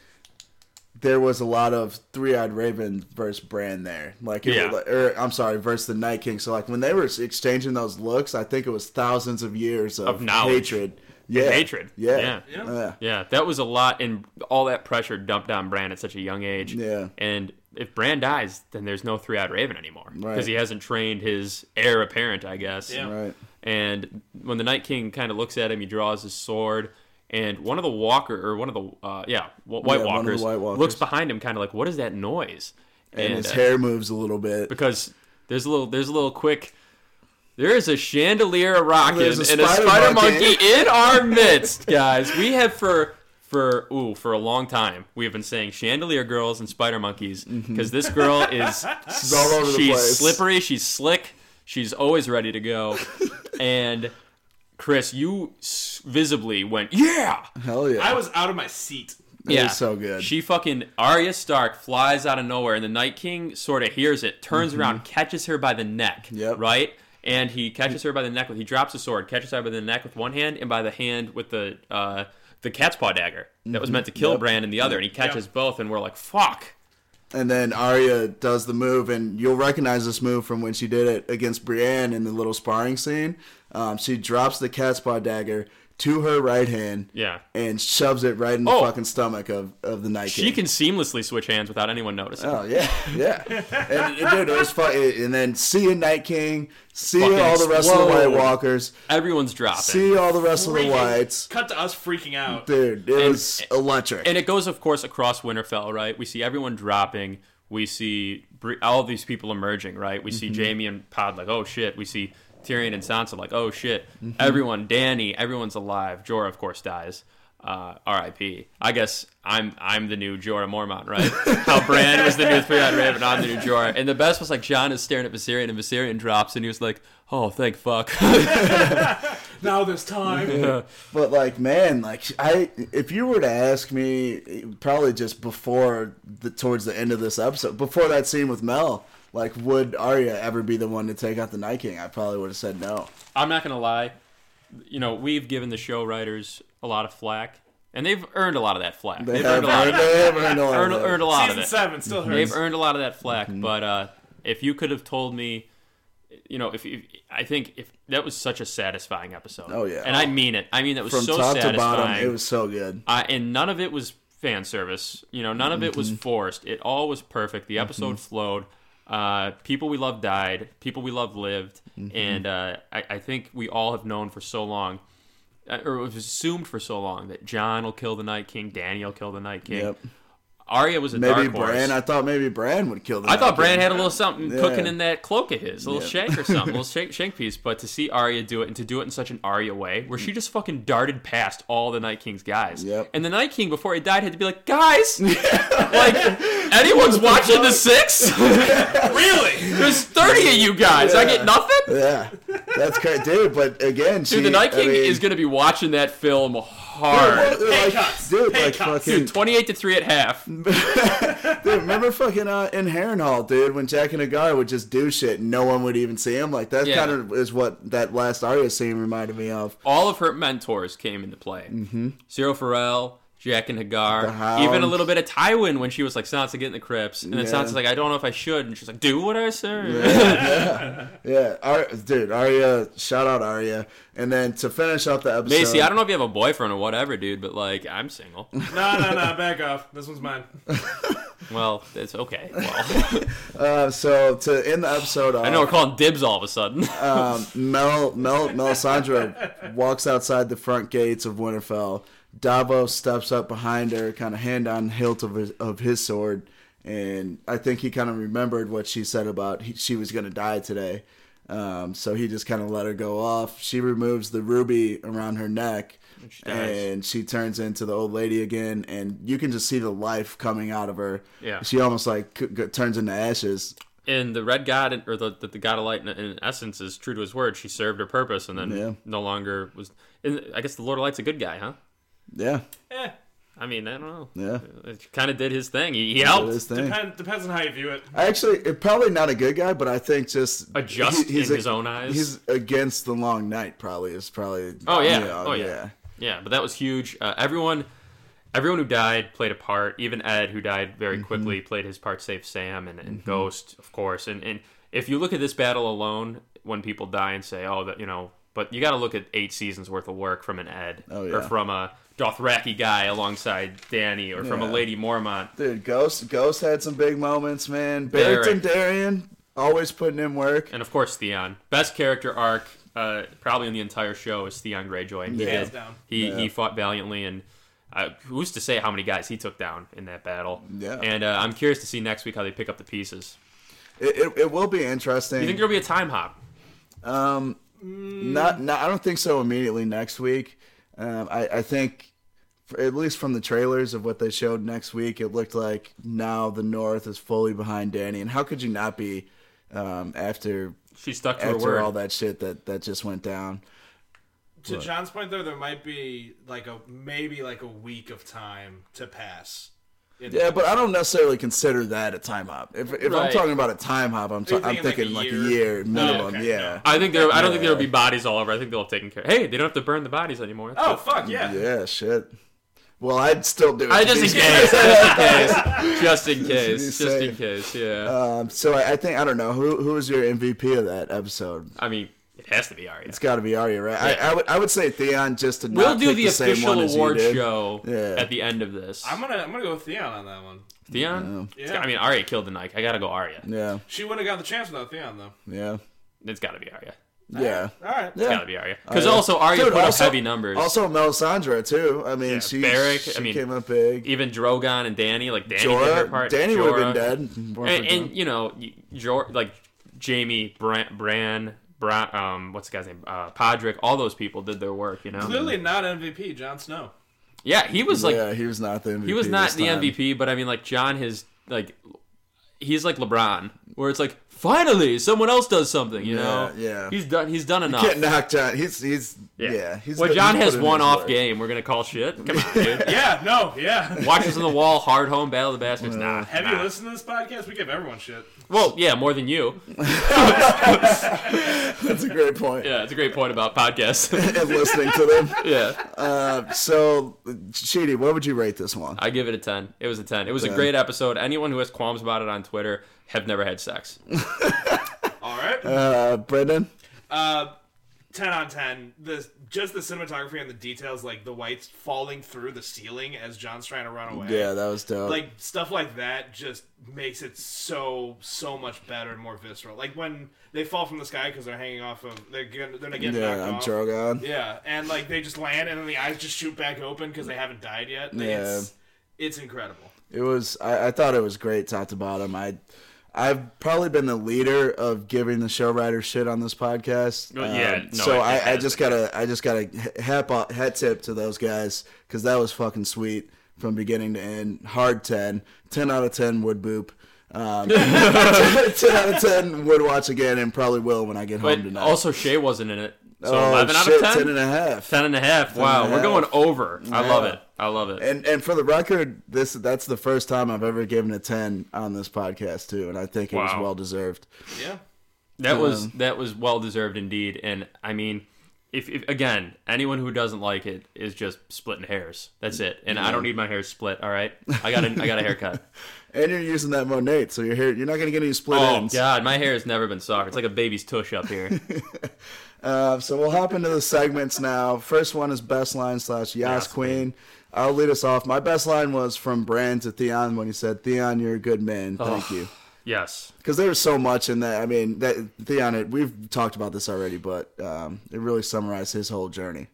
there was a lot of Three Eyed Raven versus Bran there. Like, it Yeah. was- or er, I'm sorry, versus the Night King. So like when they were exchanging those looks, I think it was thousands of years of, Of knowledge. hatred. Yeah, hatred. Yeah, Yeah. Yeah. yeah. Yeah, that was a lot, and all that pressure dumped on Bran at such a young age. Yeah. And if Bran dies, then there's no three-eyed Raven anymore because Right. he hasn't trained his heir apparent, I guess. Yeah. Right. And when the Night King kind of looks at him, he draws his sword, and one of the Walker or one of the uh, yeah White Yeah, of the Walkers White Walkers. looks behind him, kind of like, what is that noise? And, his uh, hair moves a little bit. because there's a little there's a little quick. There is a chandelier rocking and a spider monkey. in our midst, guys. We have for for ooh for a long time we have been saying chandelier girls and spider monkeys because this girl is She's all over the she's slippery, she's slick, she's always ready to go, and Chris, you s- visibly went yeah. Hell yeah. I was out of my seat. It was so good. She fucking Arya Stark flies out of nowhere, and the Night King sort of hears it, turns around, catches her by the neck. Mm-hmm. Yep. Right. And he catches her by the neck with he drops a sword, catches her by the neck with one hand, and by the hand with the uh, the cat's paw dagger that was meant to kill Mm-hmm. Yep. Bran in the other, and he catches both, and we're like, fuck. And then Arya does the move, and you'll recognize this move from when she did it against Brienne in the little sparring scene. Um, she drops the cat's paw dagger to her right hand, Yeah. and shoves it right in the Oh. fucking stomach of, of the Night King. She King. can seamlessly switch hands without anyone noticing. Oh yeah, yeah, and dude, it was fun. And then seeing Night King, seeing Fucking all the rest of the. White Walkers, Everyone's dropping. see all the rest of the Whites, Cut to us freaking out. dude, it was electric. and it goes, of course, across Winterfell, right? We see everyone dropping. We see Bri- all these people emerging, right? We see Mm-hmm. Jaime and Pod like, oh shit. We see Tyrion and Sansa like, oh shit. Mm-hmm. Everyone, Dany, everyone's alive. Jorah, of course, dies. Uh, R.I.P. I guess I'm I'm the new Jorah Mormont, right? How Bran was the new three-eyed raven, I'm the new Jorah. And the best was like Jon is staring at Viserion, and Viserion drops, and he was like, "Oh, thank fuck." Now this time. But like, man, like I, if you were to ask me, probably just before the towards the end of this episode, before that scene with Mel, like, would Arya ever be the one to take out the Night King? I probably would have said no. I'm not gonna lie. You know, we've given the show writers a lot of flack, and they've earned a lot of that flack. They They've have earned a lot earned, of they have earned a lot. earned, of that. earned a lot Season of it. seven still hurts. They've earned a lot of that flack. Mm-hmm. But uh, if you could have told me, you know, if, if I think if that was such a satisfying episode. Oh, yeah. and I mean it. I mean that was From so top to satisfying. bottom, it was so good. Uh, and none of it was fan service. You know, none of it Mm-hmm. was forced. It all was perfect. The episode flowed. Uh, people we love died. People we love lived. Mm-hmm. And uh, I, I think we all have known for so long, uh, or was assumed for so long, that Jon will kill the Night King, Daniel will kill the Night King. Yep. Arya was a Maybe dark horse. Bran. I thought maybe Bran would kill the. I thought Bran had a little something Yeah. cooking in that cloak of his, a little Yeah. shank or something, a little shank, shank piece. But to see Arya do it and to do it in such an Arya way, where she just fucking darted past all the Night King's guys, Yep. and the Night King before he died had to be like, guys, like anyone's watching the six? really? There's thirty of you guys. I get nothing. Yeah, that's great, dude. But again, she, Dude, the Night I King mean, is gonna be watching that film hard. Pay like, cuts. dude, Pay like cuts. fucking, Dude, twenty-eight to three at half. dude, remember fucking uh, in Harrenhal, dude, when Jaqen H'ghar would just do shit, and no one would even see him. Like that Yeah. kind of is what that last Arya scene reminded me of. all of her mentors came into play. Mm-hmm. Syrio Forel, Jaqen H'ghar, even a little bit of Tywin when she was like, Sansa, get in the crypts. And then Yeah. Sansa's like, I don't know if I should. And she's like, do what I say. Yeah, Ar- dude, Arya, shout out Arya, and then to finish up the episode, Maisie, I don't know if you have a boyfriend or whatever, dude, but like, I'm single. No, no, no. Back off. This one's mine. well, it's okay. Well, Uh, so to end the episode, off, I know we're calling dibs all of a sudden. um, Mel, Mel, Melisandre walks outside the front gates of Winterfell, Davos steps up behind her, kind of hand on hilt of his, of his sword, and I think he kind of remembered what she said about he, she was going to die today. Um, so he just kind of let her go off. She removes the ruby around her neck, she and she turns into the old lady again. And you can just see the life coming out of her. Yeah. she almost like c- c- turns into ashes. And the red god, or the the, god of light, in, in essence, is true to his word. She served her purpose, and then Yeah. no longer was. And I guess the Lord of Light's a good guy, huh? Yeah, Eh, I mean, I don't know. yeah. It kind of did his thing. He, he helped. His thing. depend, depends on how you view it. I actually, it, probably not a good guy, but I think just A just he- he's in a- his own eyes. He's against the long night. Probably is probably. Oh, yeah. you know, Oh, yeah. Yeah, but that was huge. Uh, everyone, everyone who died played a part. Even Edd, who died very Mm-hmm. quickly, played his part. Save Sam and, and Ghost, of course. And and if you look at this battle alone, when people die and say, "Oh, that you know," but you got to look at eight seasons worth of work from an Edd, Oh, or from a Dothraki guy alongside Dany, or from a Lady Mormont. Dude, Ghost Ghost had some big moments, man. Beric Dondarrion always putting in work. And of course, Theon. Best character arc, uh, probably in the entire show, is Theon Greyjoy. And he, Yeah. Hands did- down. he, Yeah. he fought valiantly, and uh, who's to say how many guys he took down in that battle? Yeah. And uh, I'm curious to see next week how they pick up the pieces. It, it, it will be interesting. Do you think there'll be a time hop? Um, not, not. I don't think so. Immediately next week. Um, I, I think, for, at least from the trailers of what they showed next week, it looked like now the North is fully behind Dany. And how could you not be um, after She stuck to her after word. all that shit that that just went down? To John's point, though, there might be like a maybe like a week of time to pass. Yeah, but I don't necessarily consider that a time hop. If, if I'm talking about a time hop, I'm, Are you ta- I'm thinking, like, thinking a like a year? year minimum. okay, yeah. I think there. I don't think there'll be bodies all over. I think they'll have taken care. Hey, they don't have to burn the bodies anymore. oh fuck yeah. Yeah, shit. Well, I'd still do it. I to just in case, just in case, just in case, just in case. Yeah. Um, so I, I think I don't know who who was your MVP of that episode. I mean, it has to be Arya. It's got to be Arya, right? Yeah. I, I would I would say Theon just to We'll not do pick the, the same official one as you award did. show Yeah. at the end of this. I'm gonna I'm gonna go with Theon on that one. Theon. Yeah. I mean, Arya killed the night. I gotta go Arya. Yeah, She wouldn't have got the chance without Theon though. yeah, It's gotta be Arya. Yeah. All right. It's Yeah. gotta be Arya. Because Arya. also Arya Dude, put also- up heavy numbers. Also, Melisandre too. I mean, Yeah, she, Beric, she I mean, came up big. even Drogon and Dany, like Dany did her part. Dany would have been dead. And, and you know, y- Jor- like Jaime, Bran, Bran, Bra- um, what's the guy's name? Uh, Podrick. All those people did their work. You know. Clearly not MVP, Jon Snow. Yeah, he was like yeah, he was not the MVP. he was not this the time. MVP, but I mean, like Jon, his like, he's like LeBron, where it's like finally someone else does something. You know, Yeah, yeah. He's done. He's done enough. Can't knock Jon. He's he's yeah. he's when he's Jon put has one off work. game, we're gonna call shit. Come on, dude. Yeah, no, yeah. Watches on the wall, Hardhome, battle of the bastards. Nah, Have nah. you listened to this podcast? We give everyone shit. Well, yeah, more than you. That's a great point. Yeah, it's a great point about podcasts. and listening to them. yeah, Uh, so, Sheedy, what would you rate this one? I give it a ten. It was a ten. It was a great episode. Anyone who has qualms about it on Twitter have never had sex. All right. Uh, Brendan? Uh, ten on ten. The just the cinematography and the details, like the whites falling through the ceiling as Jon's trying to run away. Yeah, that was dope. like stuff like that just makes it so so much better and more visceral. Like when they fall from the sky because they're hanging off of they're gonna, they're gonna get yeah, knocked I'm off. Drogon. Yeah, and like they just land and then the eyes just shoot back open because they haven't died yet. It's, it's incredible. It was. I, I thought it was great, top to bottom. I, I've probably been the leader of giving the show writer shit on this podcast. Well, yeah, Um, no, so it- it I, I just gotta, I just gotta hat hat tip to those guys because that was fucking sweet from beginning to end. Hard 10. 10 out of ten would boop. Um, 10 out of ten would watch again and probably will when I get home tonight. also, Shay wasn't in it. So oh, 11 out shit, of 10? 10 and a half. 10 and a half. Wow, and a we're going half. over. I love it. I love it. And and for the record, this that's the first time I've ever given a ten on this podcast too, and I think it was well deserved. Yeah. That was um, that was well deserved indeed. And I mean, if, if again, anyone who doesn't like it is just splitting hairs. That's it. And I don't need my hair split. All right, I got a I got a haircut. And you're using that Monat, so you're. You're not gonna get any split oh ends. God, my hair has never been softer. It's like a baby's tush up here. Uh, so we'll hop into the segments now. First one is best line slash Yas Yas Queen. I'll lead us off. My best line was from Brand to Theon when he said, "Theon, you're a good man. Thank you." yes. Because there was so much in that. I mean, that Theon. It, we've talked about this already, but um, it really summarized his whole journey.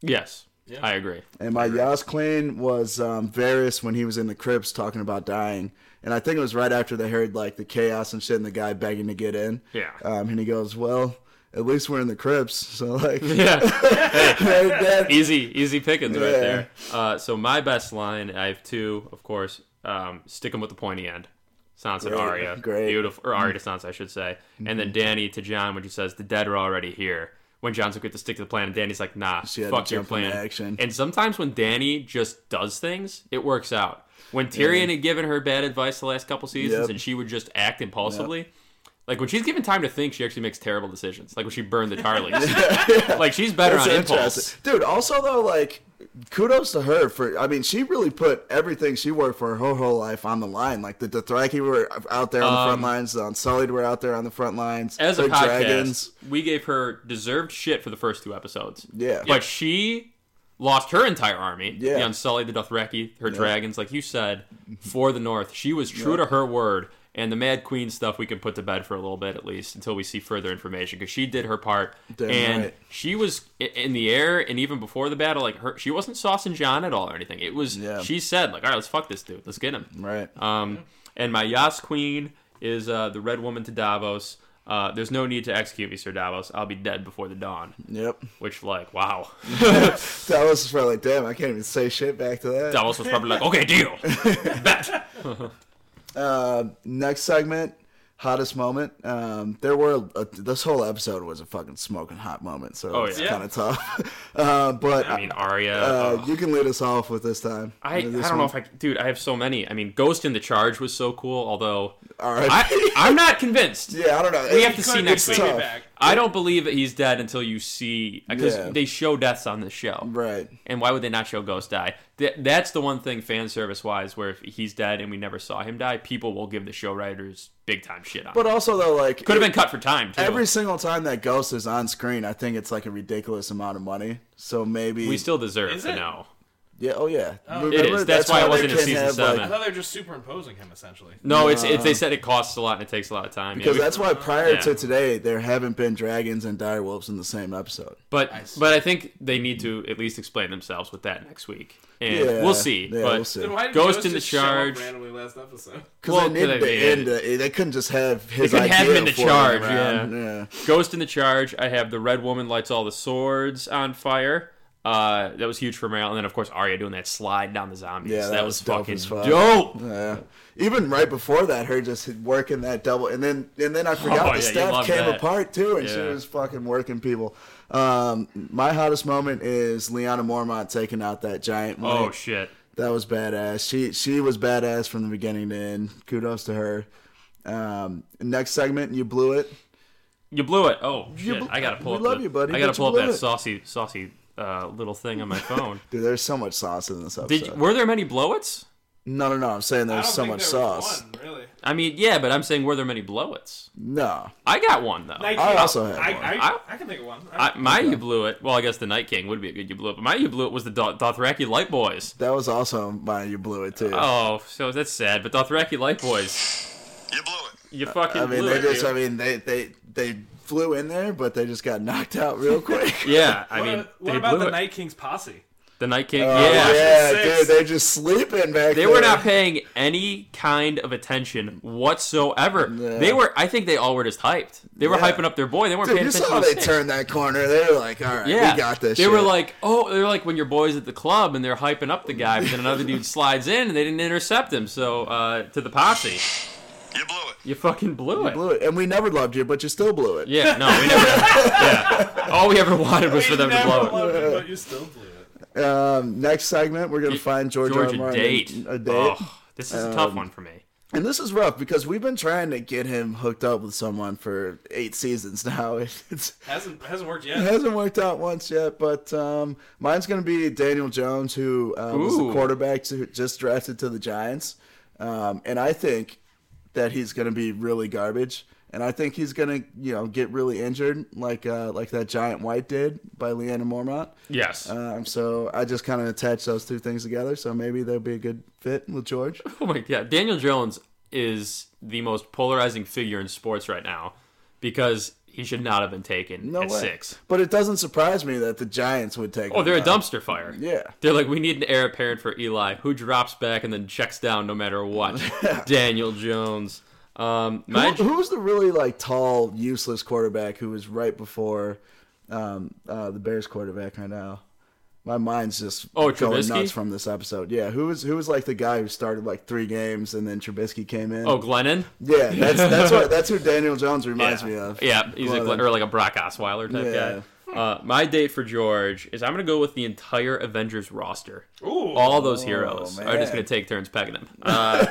Yes. I agree. And my Yas Queen was um, Varys when he was in the crypts talking about dying. And I think it was right after they heard like the chaos and shit and the guy begging to get in. Yeah. Um, and he goes, Well, at least we're in the crypts. So, like, Yeah. that- easy, easy pickings right there. Uh, so my best line, I have two, of course. Um, them with the pointy end. Sansa Great, Arya, great. beautiful, or Arya to Sansa, I should say. And then Dany to Jon when she says, "The dead are already here." When Jon's like, "We have to stick to the plan," and Dany's like, "Nah, fuck your plan." action. And sometimes when Dany just does things, it works out. When Tyrion had given her bad advice the last couple seasons, Yep. and she would just act impulsively. Like when she's given time to think, she actually makes terrible decisions. Like when she burned the Tarlys. Like she's better That's on impulse. Dude, also though, like kudos to her for I mean, she really put everything she worked for her whole life on the line. Like the Dothraki were out there on the front lines, the Unsullied were out there on the front lines. Um, As a podcast, dragons. we gave her deserved shit for the first two episodes. Yeah. But she lost her entire army. Yeah. The Unsullied, the Dothraki, her dragons, like you said, for the North. She was true to her word. And the Mad Queen stuff we can put to bed for a little bit at least until we see further information because she did her part Damn and right. she was in the air and even before the battle like her she wasn't saucing Jon at all or anything it was Yeah. she said like all right let's fuck this dude let's get him Right. um, and my Yas Queen is uh, the Red Woman to Davos. Uh, there's no need to execute me, Sir Davos. I'll be dead before the dawn. Yep. Which, like, wow. That was probably like, damn, I can't even say shit back to that. Davos was probably like, okay, deal. Bet. Uh, next segment, hottest moment. Um, there were uh, this whole episode was a fucking smoking hot moment, so Oh, it's yeah. kind of tough. uh, but I mean, Arya. uh, oh. you can lead us off with this time. I, I don't one. know if I, dude. I have so many. I mean, Ghost in the Charge was so cool. Although All right. I, I'm not convinced. yeah, I don't know. We have to see next bring week. back. I don't believe that he's dead until you see because Yeah. they show deaths on the show. Right. And why would they not show Ghost die? Th- that's the one thing fan service wise, where if he's dead and we never saw him die, people will give the show writers big time shit on. But it. also though, like Could have been cut for time too. every single time that ghost is on screen, I think it's like a ridiculous amount of money. So maybe we still deserve Is to it? know. Yeah, oh yeah, Oh. It is. That's why it they wasn't in season have, seven. I thought they were just superimposing him essentially. No, it's, it's they said it costs a lot and it takes a lot of time. Yeah, because we- that's why prior Yeah. to today there haven't been dragons and direwolves in the same episode. but Nice. but I think they need to at least explain themselves with that next week, and Yeah, we'll see. yeah, but we'll see. Then why did Ghost Ghost in the just show up charge. randomly last episode? Because Well, they needed they- end it. They couldn't just have his couldn't have him in the charge, yeah. yeah. Ghost in the charge. I have the red woman lights all the swords on fire. Uh, that was huge for morale, and then of course Arya doing that slide down the zombies. Yeah, that, that was, was dope fucking fuck. dope. Yeah. Even right before that, her just working that double, and then and then I forgot Oh, the yeah, staff came that. apart too, and she was fucking working people. Um, my hottest moment is Lyanna Mormont taking out that giant. Oh shit. that was badass. She she was badass from the beginning to end. Kudos to her. Um, next segment, you blew it. You blew it. Oh shit! bl- I gotta pull we up. love the, you, buddy, I gotta but pull up that it. saucy, saucy uh, little thing on my phone. Dude, there's so much sauce in this episode. Did were there many blowits? no, no, no. I'm saying I there's don't so think much there was sauce. One, really. I mean, yeah, but I'm saying were there many blowits? No. I got one though. Night I King- also had I, one. I, I- I, can think of one. I, my you blew it. Well, I guess the Night King would be a good you blew it, but my you blew it was the Do- Dothraki Light Boys. That was also my you blew it too. Oh, so that's sad. But Dothraki Light Boys, You blew it. you fucking I mean, blew they it. just, dude. I mean, they, they, they flew in there, but they just got knocked out real quick. yeah, I what mean, what they about blew the it. Night King's posse? The Night King. Oh, yeah. yeah, Six. dude, they're just sleeping back They there. were not paying any kind of attention whatsoever. Yeah. They were. I think they all were just hyped. They were Yeah. hyping up their boy. They weren't Dude, paying you attention. saw to they the turned that corner. They were like, all right, Yeah, we got this They shit. were like, oh, they're like when your boys at the club and they're hyping up the guy, but then another dude slides in and they didn't intercept him. So uh, to the posse, You blew it. you fucking blew it. blew it. And we never loved you, but you still blew it. Yeah, no, we never. yeah, all we ever wanted was for them to Never blow it. you, but you still blew it. Um, next segment, we're going to find George, R. George, R. a Martin date. A date. Oh, this is a tough Um, one for me. And this is rough because we've been trying to get him hooked up with someone for eight seasons now. It Hasn't hasn't worked yet. it hasn't worked out once yet, but um, mine's going to be Daniel Jones, who uh, was the quarterback to, just drafted to the Giants. Um, and I think that he's going to be really garbage. And I think he's going to, you know, get really injured like uh, like that giant white did by Lyanna Mormont. Yes. Um, so I just kind of attach those two things together. So maybe they'll be a good fit with George. Oh my god, Daniel Jones is the most polarizing figure in sports right now because he should not have been taken No at way. six. But it doesn't surprise me that the Giants would take. Oh, they're a dumpster fire. Yeah. They're like, we need an heir apparent for Eli, who drops back and then checks down no matter what. Daniel Jones. Um, my, Who, who's the really like tall, useless quarterback who was right before um, uh, the Bears quarterback right now? My mind's just Oh, going Trubisky? nuts from this episode. Yeah, who was who was like the guy who started like three games and then Trubisky came in? oh, Glennon. yeah, that's that's what that's who Daniel Jones reminds Yeah. me of. Yeah, he's a Glennon. Glenn, or like a Brock Osweiler type Yeah. guy. Uh, my date for George is I'm going to go with the entire Avengers roster. Ooh. All those heroes are man. just going to take turns pegging him. Uh,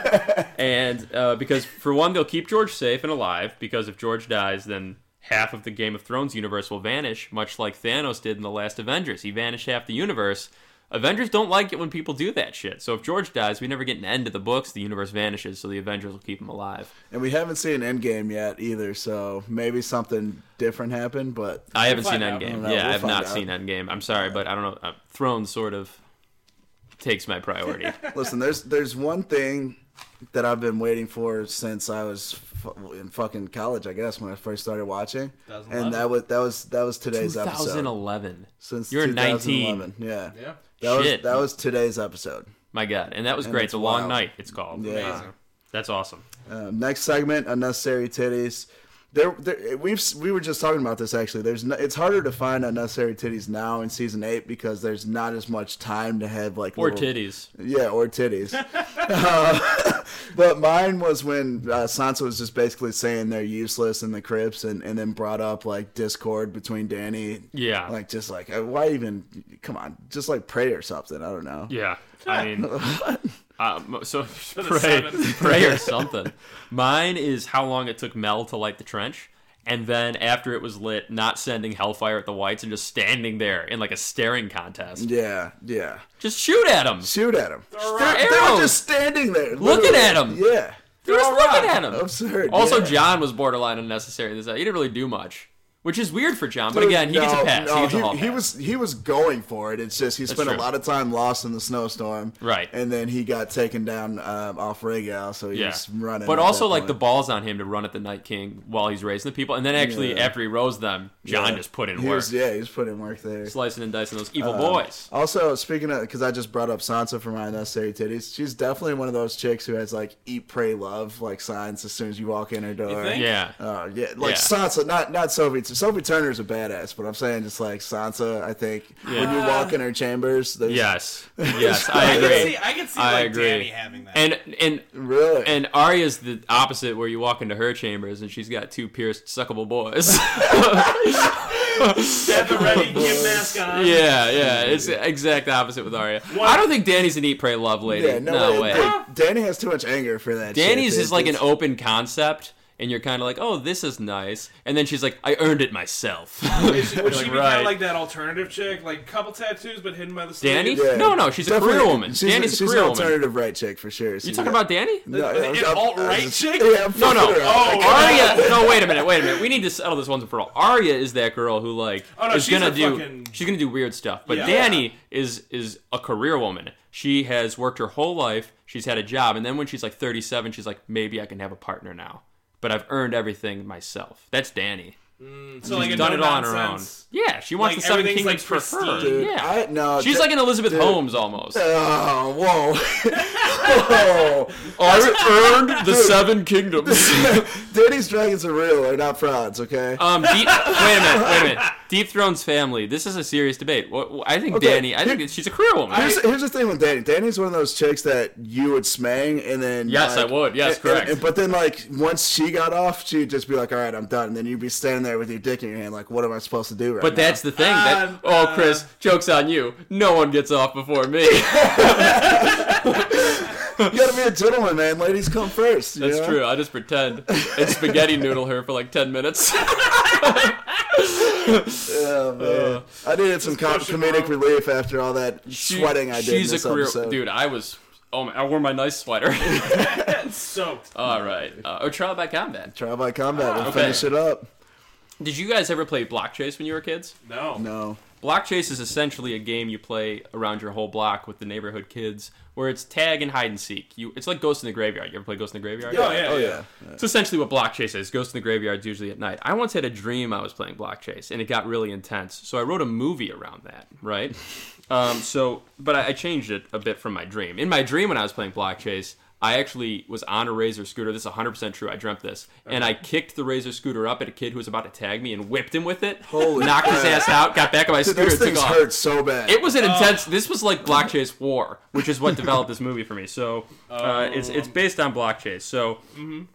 and uh, because, for one, they'll keep George safe and alive, because if George dies, then half of the Game of Thrones universe will vanish, much like Thanos did in the last Avengers. He vanished half the universe. Avengers don't like it when people do that shit. So if George dies, we never get an end to the books. The universe vanishes, so the Avengers will keep him alive. And we haven't seen Endgame yet either, so maybe something different happened. But I haven't seen find out. I Endgame. don't. Yeah, We'll I have find not out. seen Endgame. I'm sorry, but I don't know. Uh, Thrones sort of takes my priority. listen, there's there's one thing that I've been waiting for since I was fu- in fucking college, I guess, when I first started watching, and that was that was that was today's episode. 2011. Since You're 2011. 19. Yeah. Yeah. That Shit. was that was today's episode. My God, and that was And great. it's The Long wild. Night. It's called. Yeah. Amazing. That's awesome. Um, next segment, unnecessary titties. There, there, we've we were just talking about this actually. There's no, it's harder to find unnecessary titties now in season eight because there's not as much time to have like Or little- titties. Yeah, or titties. Uh, but mine was when uh, Sansa was just basically saying they're useless in the crypts, and, and then brought up like discord between Dany. Yeah. Like just like uh, why even? Come on, just like pray or something. I don't know. Yeah. I mean, um, so pray, pray or something. Mine is how long it took Mel to light the trench. And then after it was lit, not sending Hellfire at the Whites and just standing there in like a staring contest. Yeah, yeah. Just shoot at them. Shoot at him. Throw They're, they're just standing there, Looking literally. at 'em. Yeah, They're just Throw a looking rock. at him. absurd. Also, yeah. Jon was borderline unnecessary in this. He didn't really do much, which is weird for Jon. But Dude, again, he gets a no, pass. no, he gets a he, hall he pass. was he was going for it. It's just he spent a lot of time lost in the snowstorm, Right. And then he got taken down um, off Rhaegal, so he yeah. was running. But also, that like the balls on him to run at the Night King while he's raising the people, and then actually Yeah. after he rose them, Jon Yeah. just put in He work, was, yeah, he's was putting work there. slicing and dicing those evil Uh, boys. Also, speaking of, because I just brought up Sansa for my unnecessary titties, she's definitely one of those chicks who has like "eat, pray, love" like signs as soon as you walk in her door. think? Yeah. Uh, yeah, like Yeah. Sansa, not not Sophie. Sophie Turner's a badass, but I'm saying just like Sansa. I think when you walk in her chambers, there's Yes. Yes, I I can agree. see, I can see I like agree. Dany having that. And and really and Arya's the opposite, where you walk into her chambers and she's got two pierced, suckable boys. Have the ready gym mask on. yeah, yeah, it's the exact opposite with Arya. I don't think Dany's an eat, pray, love lady. yeah, no, way. Dude, Dany has too much anger for that. Dany's shit, is dude. like an open concept, and you're kind of like, oh, this is nice, and then she's like, I earned it myself. Is she, would she Like, be kind right. of like that alternative chick, like couple tattoos but hidden by the sleeve? Dany? Yeah. No, no, she's a career woman. She's, Dany's a she's career an woman. alternative right chick for sure. You talking about Dany? no, the- I'm- an I'm- alt-right I'm just- chick? Yeah, I'm No, no. fucking around. Oh, I Arya, no, wait a minute, wait a minute. We need to settle this once and for all. Arya is that girl who like Oh, no, is she's gonna a do fucking- she's gonna do weird stuff. But Yeah. Dany is is a career woman. She has worked her whole life. She's had a job, and then when she's like 37, she's like, maybe I can have a partner now. But I've earned everything myself. That's Dany. So like She's a done no it all on her own. Yeah, she wants Like, the Seven everything's, Kingdoms like, for her. Dude, yeah, I, no, she's that- like an Elizabeth dude. Holmes almost. Oh, whoa. whoa. I earned the Seven Kingdoms. Dany's dragons are real. They're not frauds, okay? Um, deep, wait a minute, wait a minute. Deep Throne's family. This is a serious debate. What, I think Okay, Dany. I think here- she's a career woman. Here's, here's the thing with Dany. Dany's one of those chicks that you would smang, and then Yes, like- I would. Yes, and- correct. and- but then, like, once she got off, she'd just be like, "All right, I'm done." And then you'd be standing there with your dick in your hand, like, "What am I supposed to do right But now?" that's the thing. That, Uh, oh, Chris, jokes on you. No one gets off before me. you gotta be a gentleman, man. Ladies come first. you That's know? true. I just pretend and spaghetti noodle her for like ten minutes. Oh, man. I needed some com- push it comedic wrong. relief after all that She- sweating I did. She's this a career episode. dude. I was. Oh, man, I wore my nice sweater. Soaked. All right. Uh, oh, trial by combat. Trial by combat. We'll Okay. finish it up. Did you guys ever play block chase when you were kids? No. No. Block Chase is essentially a game you play around your whole block with the neighborhood kids, where it's tag and hide and seek. You, it's like Ghost in the Graveyard. You ever play Ghost in the Graveyard? Oh, yeah, oh yeah. yeah. It's essentially what Block Chase is. Ghost in the Graveyard is usually at night. I once had a dream I was playing Block Chase, and it got really intense. So I wrote a movie around that, right? um, so, but I, I changed it a bit from my dream. In my dream, when I was playing Block Chase, I actually was on a Razor scooter. This is 100% true. I dreamt this. And I kicked the Razor scooter up at a kid who was about to tag me and whipped him with it. Holy knocked his ass out, got back on my Dude, scooter, those and took things off. hurt so bad. It was an intense. This was like Block Chase War, which is what developed this movie for me. So uh, it's it's based on Block Chase. So in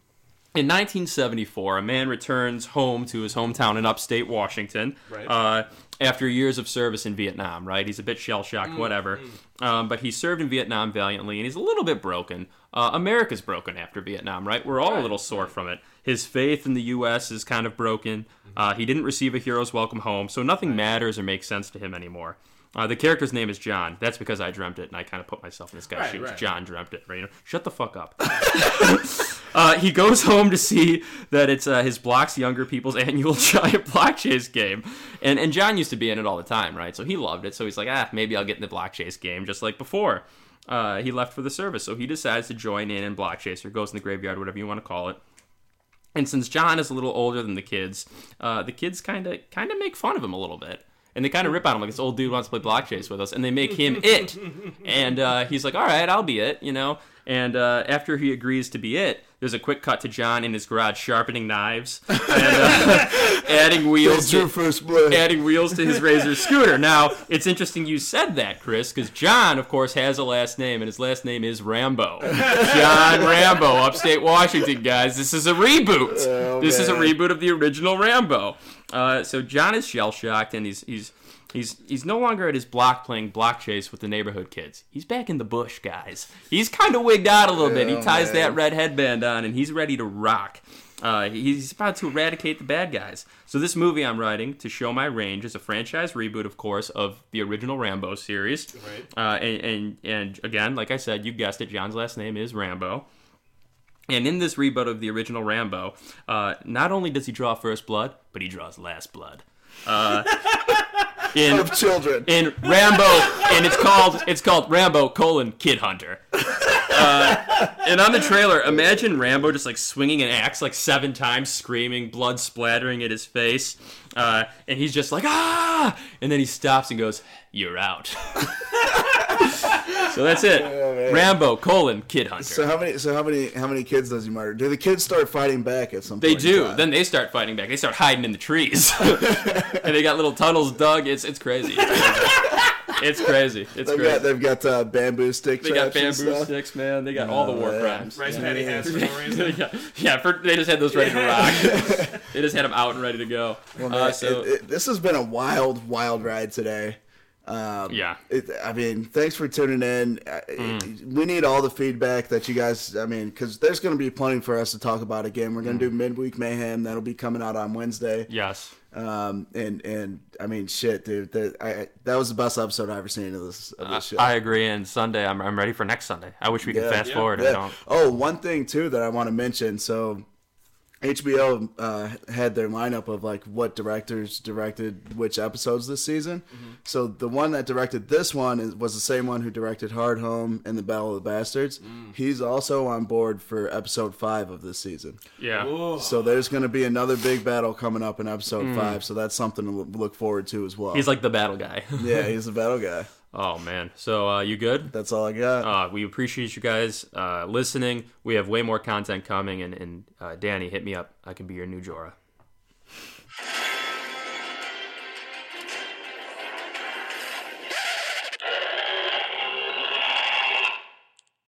1974, a man returns home to his hometown in upstate Washington. Right. Uh, after years of service in Vietnam, right? He's a bit shell shocked, whatever. Um, but he served in Vietnam valiantly, and he's a little bit broken. Uh, America's broken after Vietnam, right? We're all a little sore from it. His faith in the U.S. is kind of broken. Uh, he didn't receive a hero's welcome home, so nothing matters or makes sense to him anymore. Uh, the character's name is John. That's because I dreamt it, and I kind of put myself in this guy's Right, shoes. right. John dreamt it, right? You know, shut the fuck up. Uh, he goes home to see that it's uh, his block's younger people's annual giant block chase game, and and John used to be in it all the time, right? So he loved it. So he's like, ah, maybe I'll get in the block chase game just like before. Uh, he left for the service, so he decides to join in in block chase or goes in the graveyard, whatever you want to call it. And since John is a little older than the kids, uh, the kids kind of kind of make fun of him a little bit. And they kind of rip on him like this old dude wants to play block chase with us, and they make him it. And uh, he's like, "All right, I'll be it," you know. And uh, after he agrees to be it, there's a quick cut to John in his garage sharpening knives and uh, adding wheels. It's your To, first blood. adding wheels to his Razor scooter. Now, it's interesting you said that, Chris, because John, of course, has a last name, and his last name is Rambo. John Rambo, upstate Washington, guys. This is a reboot. Oh, this is a reboot of the original Rambo. Uh, so John is shell shocked, and he's he's. He's, he's no longer at his block playing block chase with the neighborhood kids. He's back in the bush, guys. He's kind of wigged out a little bit. He ties man. that red headband on, and he's ready to rock. Uh, he's about to eradicate the bad guys. So this movie I'm writing to show my range is a franchise reboot, of course, of the original Rambo series. Right. Uh, and, and and again, like I said, you guessed it. John's last name is Rambo. And in this reboot of the original Rambo, uh, not only does he draw first blood, but he draws last blood. Uh, in of children. in Rambo, and it's called it's called Rambo colon Kid Hunter. Uh, and on the trailer, imagine Rambo just like swinging an axe like seven times, screaming, blood splattering at his face, uh, and he's just like ah, and then he stops and goes, "You're out." so that's it. man. Rambo colon Kid Hunter. So how many? So how many? How many kids does he murder? Do the kids start fighting back at some They point? They do. Then they start fighting back. They start hiding in the trees, and they got little tunnels dug. It's it's crazy. It's crazy. It's They've crazy. got they've got uh, bamboo stick They got bamboo sticks, man. They got all the Oh, war man. crimes. Rice patty hats for no reason. yeah, yeah for, they just had those ready to rock. they just had them out and ready to go. Well, uh, so it- it- this has been a wild, wild ride today. Um, Yeah. It, I mean, thanks for tuning in. Uh, Mm. We need all the feedback that you guys. I mean, because there's going to be plenty for us to talk about again. We're going Mm. to do midweek mayhem. That'll be coming out on Wednesday. yes, Um, and and I mean, shit, dude. That I, that was the best episode I've ever seen of this of this show. I agree. And Sunday, I'm, I'm ready for next Sunday. I wish we could Yeah. fast Yeah. forward. I Yeah. don't. Oh, one thing too that I want to mention. So, HBO uh, had their lineup of like what directors directed which episodes this season. Mm-hmm. So the one that directed this one is, was the same one who directed Hardhome and The Battle of the Bastards. Mm. He's also on board for episode five of this season. Yeah. Ooh. So there's going to be another big battle coming up in episode mm. five. So that's something to look forward to as well. He's like the battle guy. yeah, he's the battle guy. Oh man. So uh, you good? That's all I got. Uh, we appreciate you guys uh, listening. We have way more content coming, and, and uh, Dany, hit me up. I can be your new Jorah.